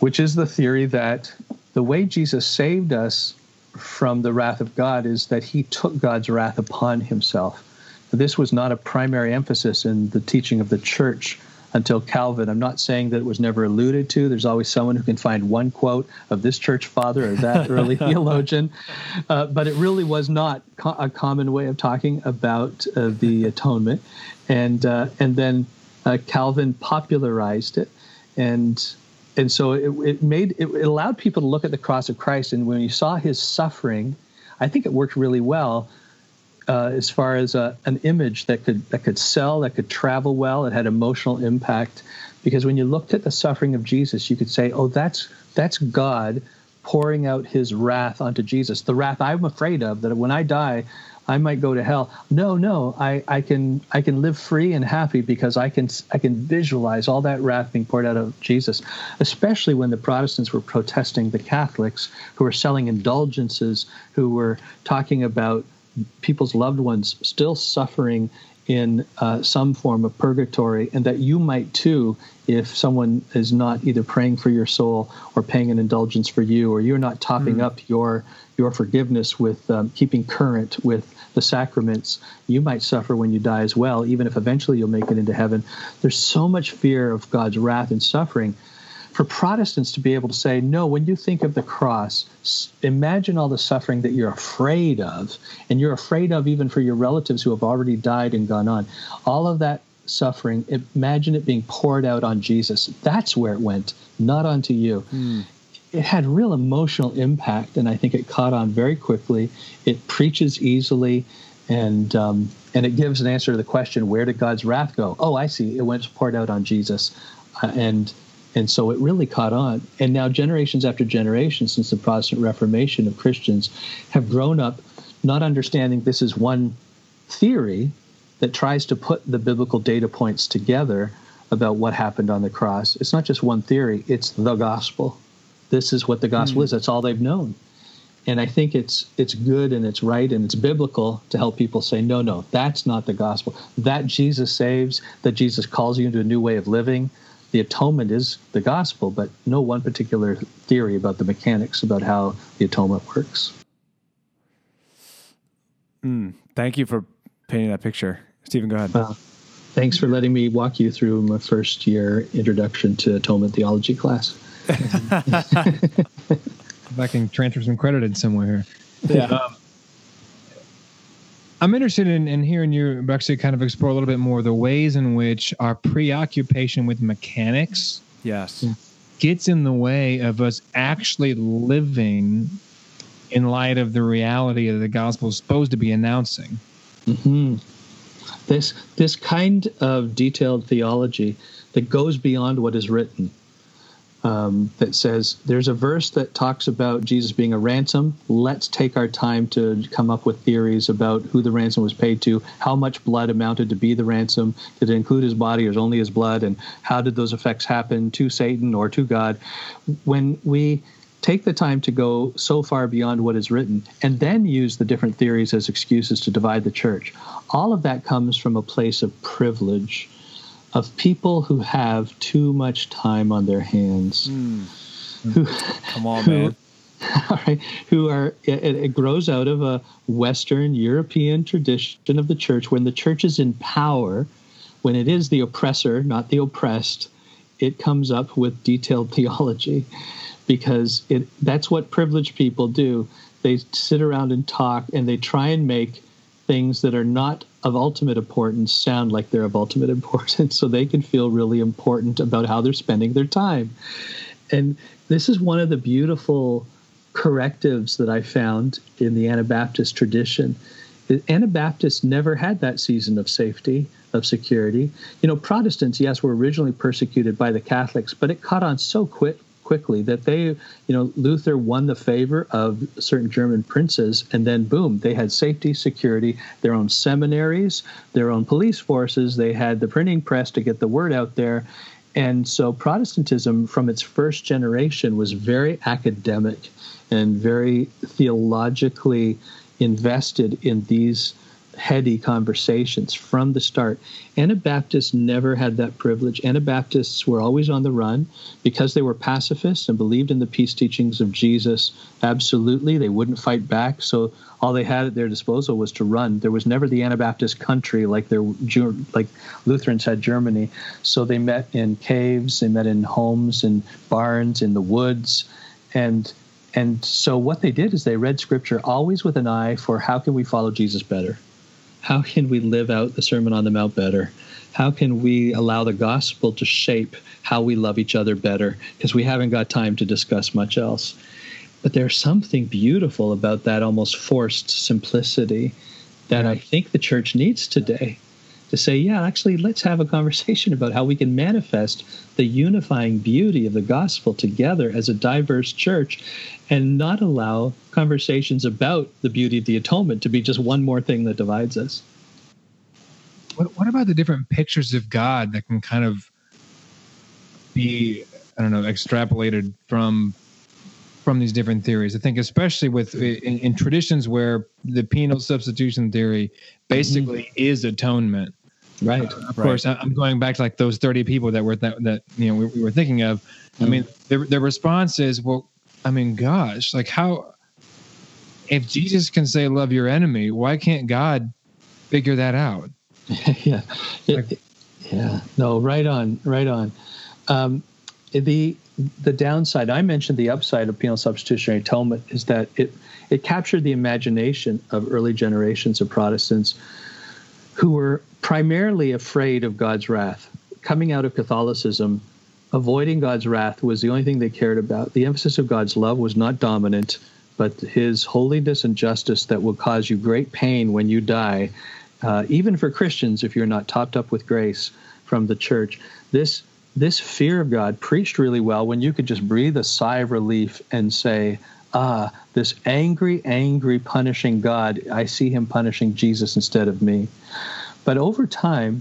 which is the theory that the way Jesus saved us from the wrath of God is that he took God's wrath upon himself. This was not a primary emphasis in the teaching of the church until Calvin. I'm not saying that it was never alluded to. There's always someone who can find one quote of this church father or that early theologian, uh, but it really was not co- a common way of talking about uh, the atonement. And uh, and then uh, Calvin popularized it, and and so it, it made it, it allowed people to look at the cross of Christ, and when you saw his suffering, I think it worked really well uh, as far as uh, an image that could that could sell, that could travel well. It had emotional impact because when you looked at the suffering of Jesus, you could say, "Oh, that's that's God pouring out His wrath onto Jesus, the wrath I'm afraid of. That when I die, I might go to hell. No, no, I, I can I can live free and happy because I can I can visualize all that wrath being poured out of Jesus, especially when the Protestants were protesting the Catholics who were selling indulgences, who were talking about people's loved ones still suffering in uh, some form of purgatory, and that you might too if someone is not either praying for your soul or paying an indulgence for you, or you're not topping mm. up your your forgiveness with um, keeping current with the sacraments, you might suffer when you die as well, even if eventually you'll make it into heaven. There's so much fear of God's wrath and suffering. For Protestants to be able to say, no, when you think of the cross, imagine all the suffering that you're afraid of, and you're afraid of even for your relatives who have already died and gone on. All of that suffering, imagine it being poured out on Jesus. That's where it went, not onto you. Mm. It had real emotional impact, and I think it caught on very quickly. It preaches easily, and um, and it gives an answer to the question, "Where did God's wrath go?" Oh, I see. It went poured out on Jesus, uh, and and so it really caught on. And now, generations after generations since the Protestant Reformation of Christians have grown up not understanding this is one theory that tries to put the biblical data points together about what happened on the cross. It's not just one theory, it's the gospel. This is what the gospel mm. is. That's all they've known. And I think it's it's good and it's right and it's biblical to help people say, no, no, that's not the gospel. That Jesus saves, that Jesus calls you into a new way of living. The atonement is the gospel, but no one particular theory about the mechanics about how the atonement works. Mm, thank you for painting that picture. Stephen, go ahead. Uh, thanks for letting me walk you through my first year introduction to atonement theology class. if I can transfer some credit in somewhere here. Yeah. Um, I'm interested in, in hearing you actually kind of explore a little bit more the ways in which our preoccupation with mechanics yes gets in the way of us actually living in light of the reality of the gospel is supposed to be announcing. Mm-hmm. This this kind of detailed theology that goes beyond what is written. Um, that says there's a verse that talks about Jesus being a ransom. Let's take our time to come up with theories about who the ransom was paid to, how much blood amounted to be the ransom, did it include his body or only his blood, and how did those effects happen to Satan or to God. When we take the time to go so far beyond what is written and then use the different theories as excuses to divide the church. All of that comes from a place of privilege, of people who have too much time on their hands. Mm. Who, Come on, who, man. All right, who are it, it grows out of a Western European tradition of the church when the church is in power, when it is the oppressor, not the oppressed, it comes up with detailed theology because it that's what privileged people do. They sit around and talk and they try and make things that are not of ultimate importance sound like they're of ultimate importance so they can feel really important about how they're spending their time. And this is one of the beautiful correctives that I found in the Anabaptist tradition. Anabaptists never had that season of safety, of security. You know, Protestants, yes, were originally persecuted by the Catholics, but it caught on so quick quickly that they, you know, Luther won the favor of certain German princes, and then boom, they had safety, security, their own seminaries, their own police forces, they had the printing press to get the word out there. And so Protestantism, from its first generation, was very academic and very theologically invested in these heady conversations from the start. Anabaptists never had that privilege. Anabaptists were always on the run because they were pacifists and believed in the peace teachings of Jesus. Absolutely, they wouldn't fight back. So all they had at their disposal was to run. There was never the Anabaptist country like there like Lutherans had Germany. So they met in caves, they met in homes and barns in the woods, and and so what they did is they read scripture always with an eye for how can we follow Jesus better how can we live out the Sermon on the Mount better? How can we allow the gospel to shape how we love each other better? Because we haven't got time to discuss much else. But there's something beautiful about that almost forced simplicity that I think the church needs today to say, yeah, actually, let's have a conversation about how we can manifest the unifying beauty of the gospel together as a diverse church and not allow conversations about the beauty of the atonement to be just one more thing that divides us. What, what about the different pictures of God that can kind of be, I don't know, extrapolated from from these different theories. I think, especially with in, in traditions where the penal substitution theory basically mm-hmm. is atonement. Right. Uh, of right. course, I'm going back to like those 30 people that were that, that you know we, we were thinking of. Mm-hmm. I mean, their their response is, well, I mean, gosh, like how if Jesus can say love your enemy, why can't God figure that out? yeah, it, yeah. No, right on, right on. Um, the the downside I mentioned the upside of penal substitutionary atonement is that it it captured the imagination of early generations of Protestants who were primarily afraid of God's wrath. Coming out of Catholicism, avoiding God's wrath was the only thing they cared about. The emphasis of God's love was not dominant, but his holiness and justice that will cause you great pain when you die, uh, even for Christians if you're not topped up with grace from the church. This this fear of God preached really well when you could just breathe a sigh of relief and say, ah, this angry, angry, punishing God, I see him punishing Jesus instead of me. But over time,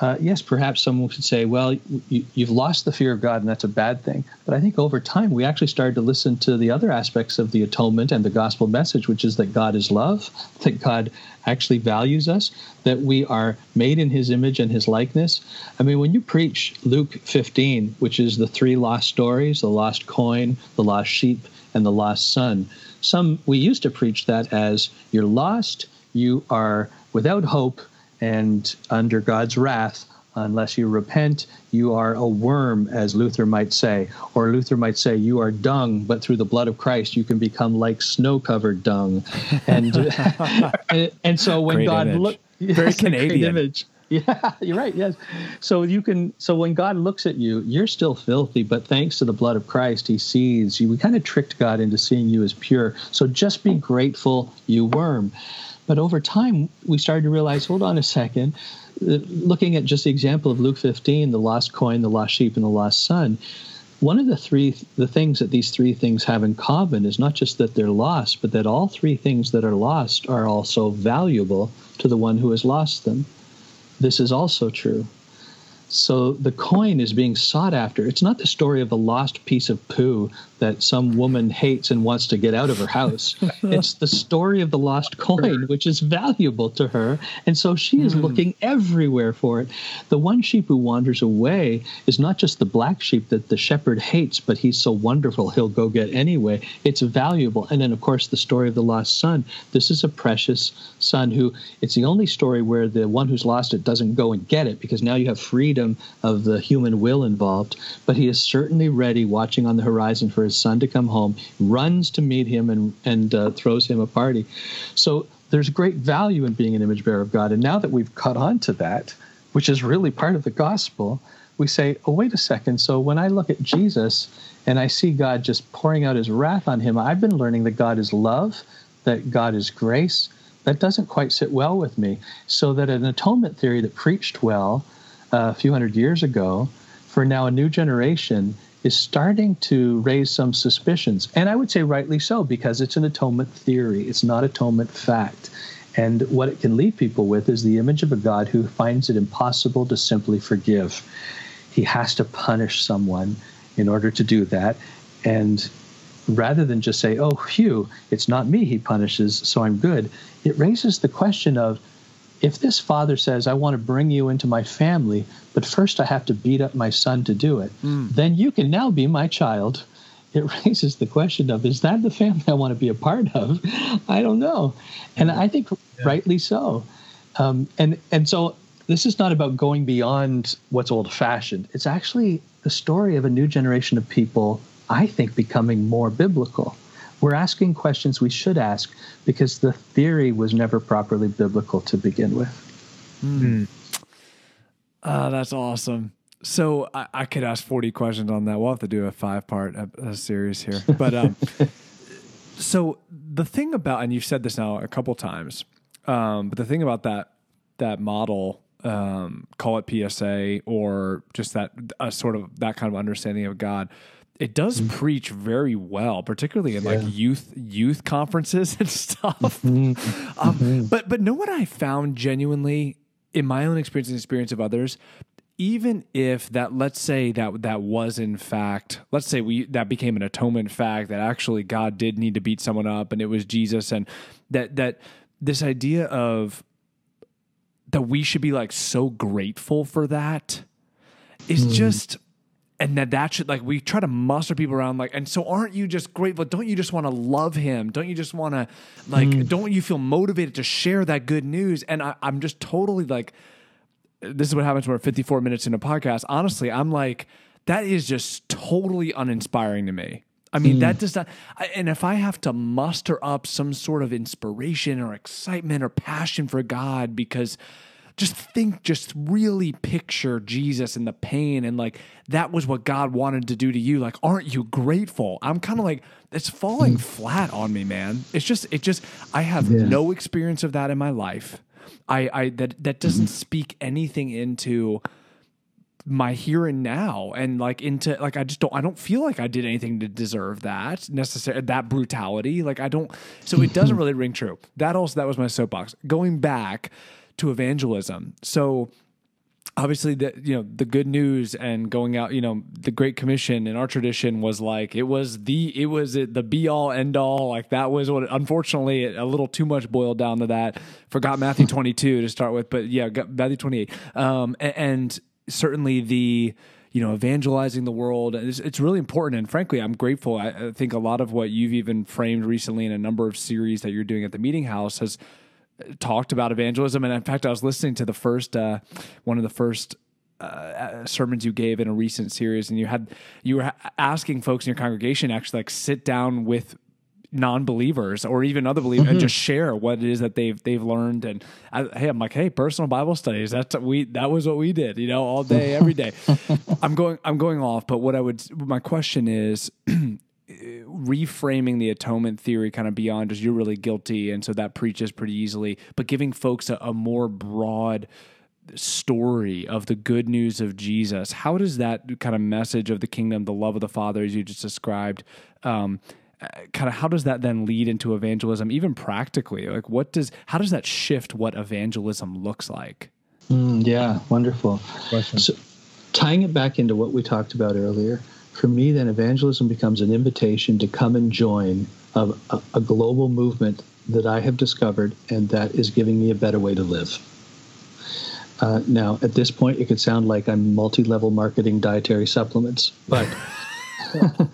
uh, yes, perhaps someone could say, well, you, have lost the fear of God, and that's a bad thing. But I think over time, we actually started to listen to the other aspects of the atonement and the gospel message, which is that God is love, that God actually values us, that we are made in his image and his likeness. I mean, when you preach Luke 15, which is the three lost stories the lost coin, the lost sheep, and the lost son, some we used to preach that as you're lost, you are without hope and under God's wrath, unless you repent, you are a worm, as Luther might say. Or Luther might say, you are dung, but through the blood of Christ, you can become like snow covered dung. And, and, and, so when great God looked, very Canadian. image. Yeah, you're right. Yes. So you can, so when God looks at you, you're still filthy, but thanks to the blood of Christ, he sees you. We kind of tricked God into seeing you as pure. So just be grateful, you worm. But over time, we started to realize hold on a second. Uh, looking at just the example of Luke 15, the lost coin, the lost sheep, and the lost son, one of the three the things that these three things have in common is not just that they're lost, but that all three things that are lost are also valuable to the one who has lost them. This is also true. So the coin is being sought after. It's not the story of the lost piece of poo that some woman hates and wants to get out of her house. it's the story of the lost coin, which is valuable to her. And so she is mm. looking everywhere for it. The one sheep who wanders away is not just the black sheep that the shepherd hates, but he's so wonderful he'll go get anyway. It's valuable. And then, of course, the story of the lost son. This is a precious son who, it's the only story where the one who's lost it doesn't go and get it because now you have freedom freedom of the human will involved, but he is certainly ready, watching on the horizon for his son to come home, runs to meet him and, and uh, throws him a party. So there's great value in being an image bearer of God. And now that we've caught on to that, which is really part of the gospel, we say, oh, wait a second. So when I look at Jesus and I see God just pouring out his wrath on him, I've been learning that God is love, that God is grace. That doesn't quite sit well with me. So that an atonement theory that preached well a few hundred years ago, for now a new generation is starting to raise some suspicions. And I would say rightly so, because it's an atonement theory, it's not atonement fact. And what it can leave people with is the image of a God who finds it impossible to simply forgive. He has to punish someone in order to do that. And rather than just say, oh, phew, it's not me he punishes, so I'm good, it raises the question of if this father says, I want to bring you into my family, but first I have to beat up my son to do it, mm. then you can now be my child. It raises the question of, is that the family I want to be a part of? I don't know. And I think yeah. rightly so. Um, and, and so this is not about going beyond what's old fashioned. It's actually the story of a new generation of people, I think, becoming more biblical we're asking questions we should ask because the theory was never properly biblical to begin with. Mm. Uh, that's awesome. So I, I, could ask 40 questions on that. We'll have to do a five part series here. But um, so the thing about, and you've said this now a couple times, um, but the thing about that, that model, um, call it PSA or just that a sort of that kind of understanding of God it does mm-hmm. preach very well, particularly in yeah. like youth youth conferences and stuff. Mm-hmm. Um, mm-hmm. But but know what I found genuinely in my own experience and experience of others, even if that let's say that that was in fact let's say we that became an atonement fact that actually God did need to beat someone up and it was Jesus and that that this idea of that we should be like so grateful for that is mm. just and that that should like we try to muster people around like and so aren't you just grateful don't you just want to love him don't you just want to like mm. don't you feel motivated to share that good news and I, i'm just totally like this is what happens when we're 54 minutes in a podcast honestly i'm like that is just totally uninspiring to me I mean, mm. that does not. And if I have to muster up some sort of inspiration or excitement or passion for God because just think, just really picture Jesus and the pain and like that was what God wanted to do to you. Like, aren't you grateful? I'm kind of like, it's falling flat on me, man. It's just, it just, I have yeah. no experience of that in my life. I, I, that, that doesn't mm-hmm. speak anything into my here and now and like into like I just don't I don't feel like I did anything to deserve that necessary that brutality like I don't so it doesn't really ring true that also that was my soapbox going back to evangelism. So obviously the you know the good news and going out you know the great commission in our tradition was like it was the it was the be all end all like that was what unfortunately a little too much boiled down to that. Forgot matthew 22 to start with but yeah matthew 28 um, and, and, certainly the you know evangelizing the world it's, it's really important. And frankly i'm grateful. I, I think a lot of what you've even framed recently in a number of series that you're doing at the meeting house has talked about evangelism. And in fact, I was listening to the first uh, one of the first uh, sermons you gave in a recent series, and you had you were asking folks in your congregation actually like sit down with non-believers or even other believers mm-hmm. and just share what it is that they've they've learned and I, hey I'm like hey personal Bible studies that's we that was what we did you know all day every day I'm going I'm going off but what I would my question is reframing the atonement theory kind of beyond just you're really guilty and so that preaches pretty easily but giving folks a, a more broad story of the good news of jesus. How does that kind of message of the kingdom the love of the father as you just described um, kind of how does that then lead into evangelism even practically? Like what does how does that shift what evangelism looks like? Mm, yeah wonderful. So tying it back into what we talked about earlier for me, then evangelism becomes an invitation to come and join a, a, a, global movement that I have discovered and that is giving me a better way to live. Uh, now, at this point, it could sound like I'm multi level marketing dietary supplements, but.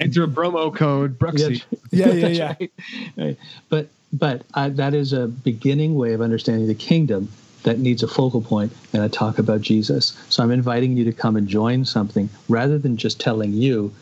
Enter a promo code, Bruxy. Yeah, yeah, yeah. Right. Right. But but uh, that is a beginning way of understanding the kingdom that needs a focal point and I talk about Jesus. So I'm inviting you to come and join something rather than just telling you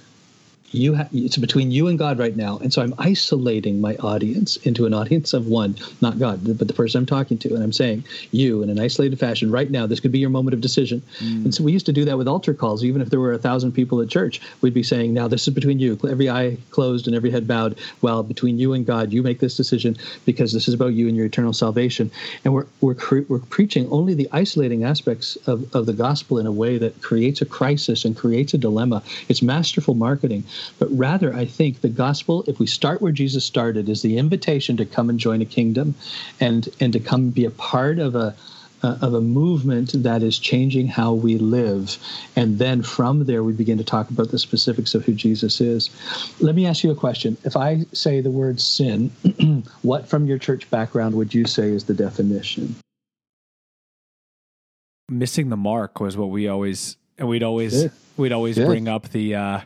you ha- it's between you and God right now. And so I'm isolating my audience into an audience of one, not God, but the person I'm talking to. And I'm saying, you in an isolated fashion right now, this could be your moment of decision. Mm. And so we used to do that with altar calls. Even if there were a thousand people at church, we'd be saying, now this is between you, every eye closed and every head bowed. Well, between you and God, you make this decision because this is about you and your eternal salvation. And we're, we're, cre- we're preaching only the isolating aspects of, of the gospel in a way that creates a crisis and creates a dilemma. It's masterful marketing. But rather, I think the gospel, if we start where Jesus started, is the invitation to come and join a kingdom and, and to come be a part of a, uh, of a movement that is changing how we live. And then from there, we begin to talk about the specifics of who Jesus is. Let me ask you a question. If I say the word sin, what from your church background would you say is the definition? Missing the mark was what we always, and we'd always, Good. we'd always Good. bring up the, uh,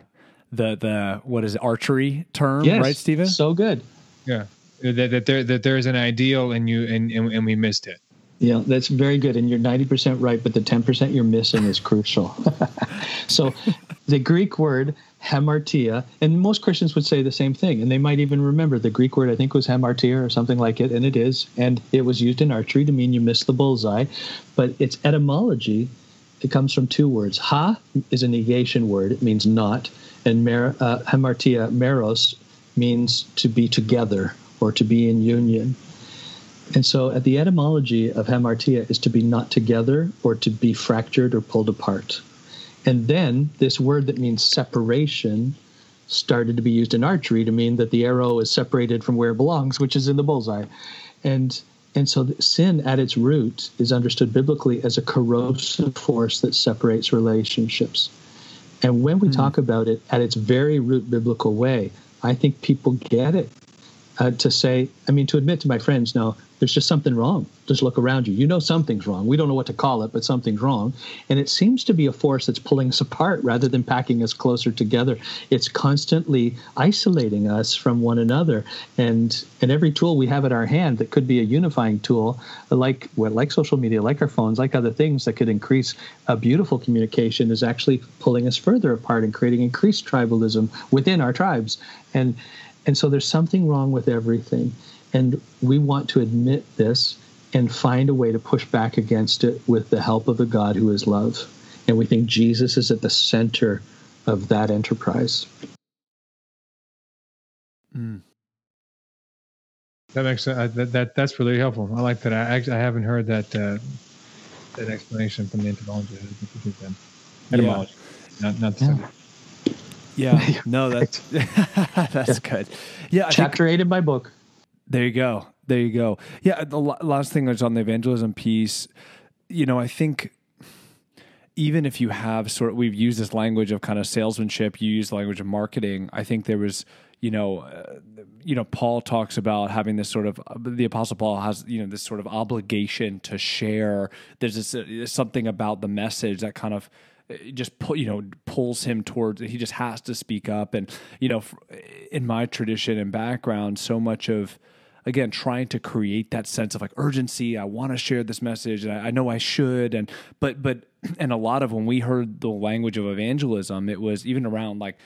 the the what is it, archery term, yes, right, Stephen? So good. Yeah, that, that there that there's an ideal and you and, and and we missed it. Yeah, that's very good, and you're ninety percent right, but the ten percent you're missing is crucial. so, the Greek word hamartia, and most Christians would say the same thing, and they might even remember the Greek word I think was hamartia or something like it, and it is, and it was used in archery to mean you missed the bullseye, but its etymology it comes from two words. Ha is a negation word; it means not and mer, uh, hamartia, meros, means to be together or to be in union. And so, at the etymology of hamartia is to be not together or to be fractured or pulled apart. And then this word that means separation started to be used in archery to mean that the arrow is separated from where it belongs, which is in the bullseye. And and so sin at its root is understood biblically as a corrosive force that separates relationships. And when we mm. talk about it at its very root biblical way, I think people get it. Uh, to say, I mean, to admit to my friends, now there's just something wrong. Just look around you. You know something's wrong. We don't know what to call it, but something's wrong. And it seems to be a force that's pulling us apart rather than packing us closer together. It's constantly isolating us from one another. And and every tool we have at our hand that could be a unifying tool, like well, like social media, like our phones, like other things that could increase a beautiful communication, is actually pulling us further apart and creating increased tribalism within our tribes. And and so there's something wrong with everything. And we want to admit this and find a way to push back against it with the help of the God who is love. And we think Jesus is at the center of that enterprise. Mm. That makes uh, that, that that's really helpful. I like that. I I haven't heard that uh, that explanation from the etymology. Etymology, yeah. not not the yeah. Yeah, no, that's that's good. Yeah, I chapter think, eight in my book. There you go. There you go. Yeah, the last thing is on the evangelism piece. You know, I think even if you have sort of, we've used this language of kind of salesmanship, you use the language of marketing. I think there was, you know, uh, you know, Paul talks about having this sort of the Apostle Paul has you know this sort of obligation to share. There's this uh, something about the message that kind of just pull, you know pulls him towards he just has to speak up. And you know in my tradition and background so much of again trying to create that sense of like urgency i want to share this message and I, I, know i should. And but but and a lot of when we heard the language of evangelism it was even around like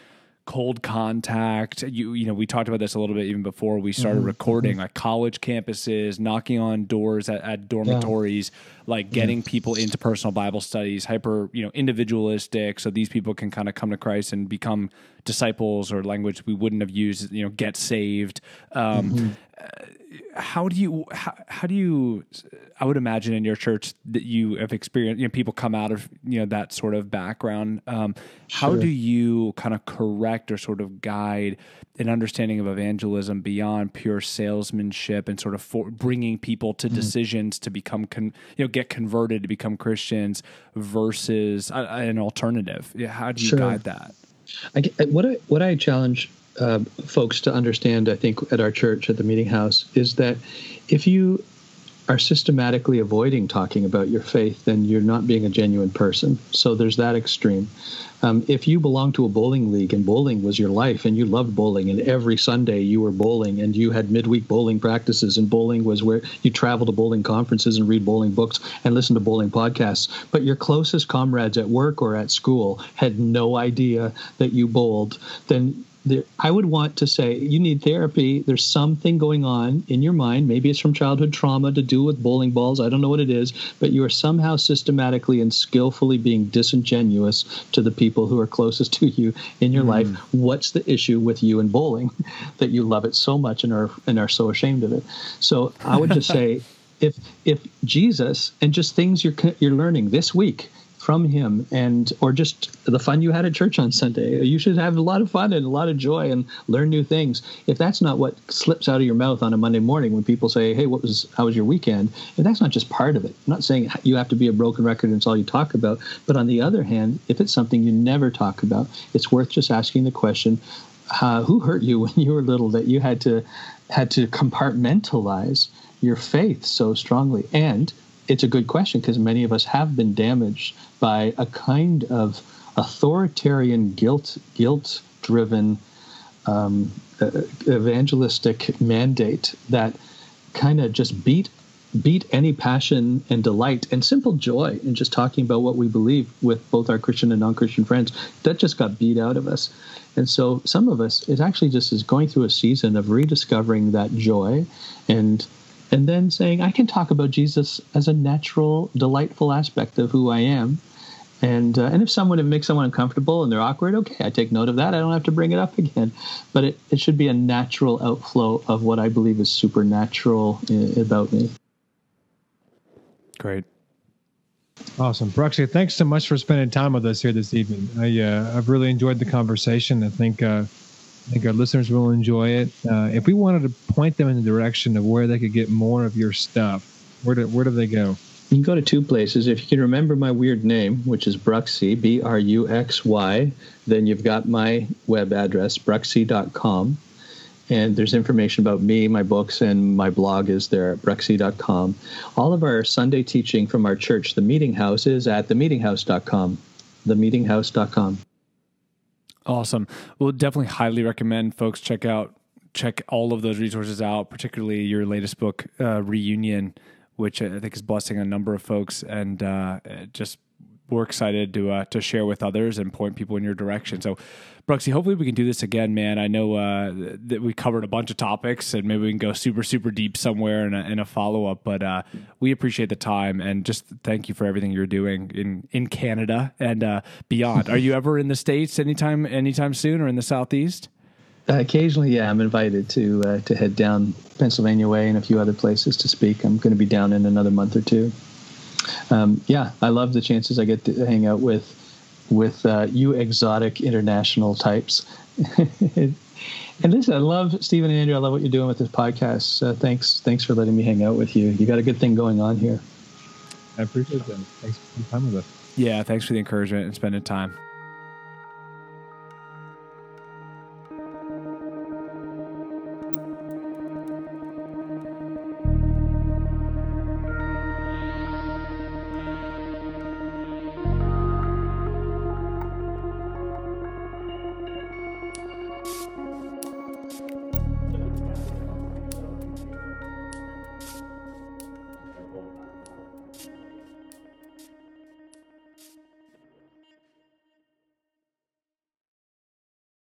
cold contact. You you know, we talked about this a little bit even before we started mm-hmm. recording, mm-hmm. like college campuses, knocking on doors at, at dormitories, yeah. like getting people into personal Bible studies, hyper, you know, individualistic, so these people can kind of come to Christ and become disciples or language we wouldn't have used, you know, get saved. Um, mm-hmm. uh, how do you how, how do you i would imagine in your church that you have experienced you know people come out of you know that sort of background um, how do you kind of correct or sort of guide an understanding of evangelism beyond pure salesmanship and sort of for bringing people to mm-hmm. decisions to become con, you know get converted to become christians versus a, an alternative how do you sure. guide that I, what I what I challenge uh, folks to understand, I think, at our church at the meeting house is that if you are systematically avoiding talking about your faith, then you're not being a genuine person. So there's that extreme. Um, if you belong to a bowling league and bowling was your life and you loved bowling and every Sunday you were bowling and you had midweek bowling practices and bowling was where you travel to bowling conferences and read bowling books and listen to bowling podcasts, but your closest comrades at work or at school had no idea that you bowled, then there, I would want to say you need therapy. There's something going on in your mind. Maybe it's from childhood trauma to do with bowling balls. I don't know what it is, but you are somehow systematically and skillfully being disingenuous to the people who are closest to you in your mm. life. What's the issue with you and bowling that you love it so much and are and are so ashamed of it? So I would just say if if Jesus and just things you're you're learning this week from him and or just the fun you had at church on Sunday. You should have a lot of fun and a lot of joy and learn new things. If that's not what slips out of your mouth on a Monday morning when people say, "Hey, what was how was your weekend?" If that's not just part of it. I'm not saying you have to be a broken record and it's all you talk about, but on the other hand, if it's something you never talk about, it's worth just asking the question, uh, who hurt you when you were little that you had to had to compartmentalize your faith so strongly and it's a good question because many of us have been damaged by a kind of authoritarian guilt guilt driven um, uh, evangelistic mandate that kind of just beat beat any passion and delight and simple joy in just talking about what we believe with both our Christian and non-Christian friends. That just got beat out of us. And so some of us it actually just is going through a season of rediscovering that joy and and then saying I can talk about Jesus as a natural, delightful aspect of who I am. And uh, and if someone if makes someone uncomfortable and they're awkward, okay, I take note of that. I don't have to bring it up again. But it, it should be a natural outflow of what I believe is supernatural I- about me. Great. Awesome, Bruxy. Thanks so much for spending time with us here this evening. I uh, I've really enjoyed the conversation. I think uh, I think our listeners will enjoy it. Uh, if we wanted to point them in the direction of where they could get more of your stuff, where do, where do they go? You can go to two places. If you can remember my weird name, which is Bruxy, B R U X Y, then you've got my web address, bruxy.com. and there's information about me, my books, and my blog is there at bruxy.com. All of our Sunday teaching from our church, the Meeting House, is at themeetinghouse.com. Themeetinghouse.com. Awesome. We'll definitely highly recommend folks check out check all of those resources out, particularly your latest book, uh, Reunion, which I think is blessing a number of folks, and uh, just we're excited to uh, to share with others and point people in your direction. So, Bruxy, hopefully we can do this again, man. I know uh, that we covered a bunch of topics, and maybe we can go super super deep somewhere in a, in a follow up. But uh, we appreciate the time and just thank you for everything you're doing in in Canada and uh, beyond. Are you ever in the states anytime anytime soon, or in the southeast? Uh, occasionally, yeah, I'm invited to uh, to head down Pennsylvania way and a few other places to speak. I'm going to be down in another month or two um, yeah, I love the chances I get to hang out with with uh, you exotic international types. and listen, I love Stephen and Andrew. I love what you're doing with this podcast. Uh, thanks, thanks for letting me hang out with you. You got a good thing going on here. I appreciate that. Thanks for spending time with us. Yeah, thanks for the encouragement and spending time.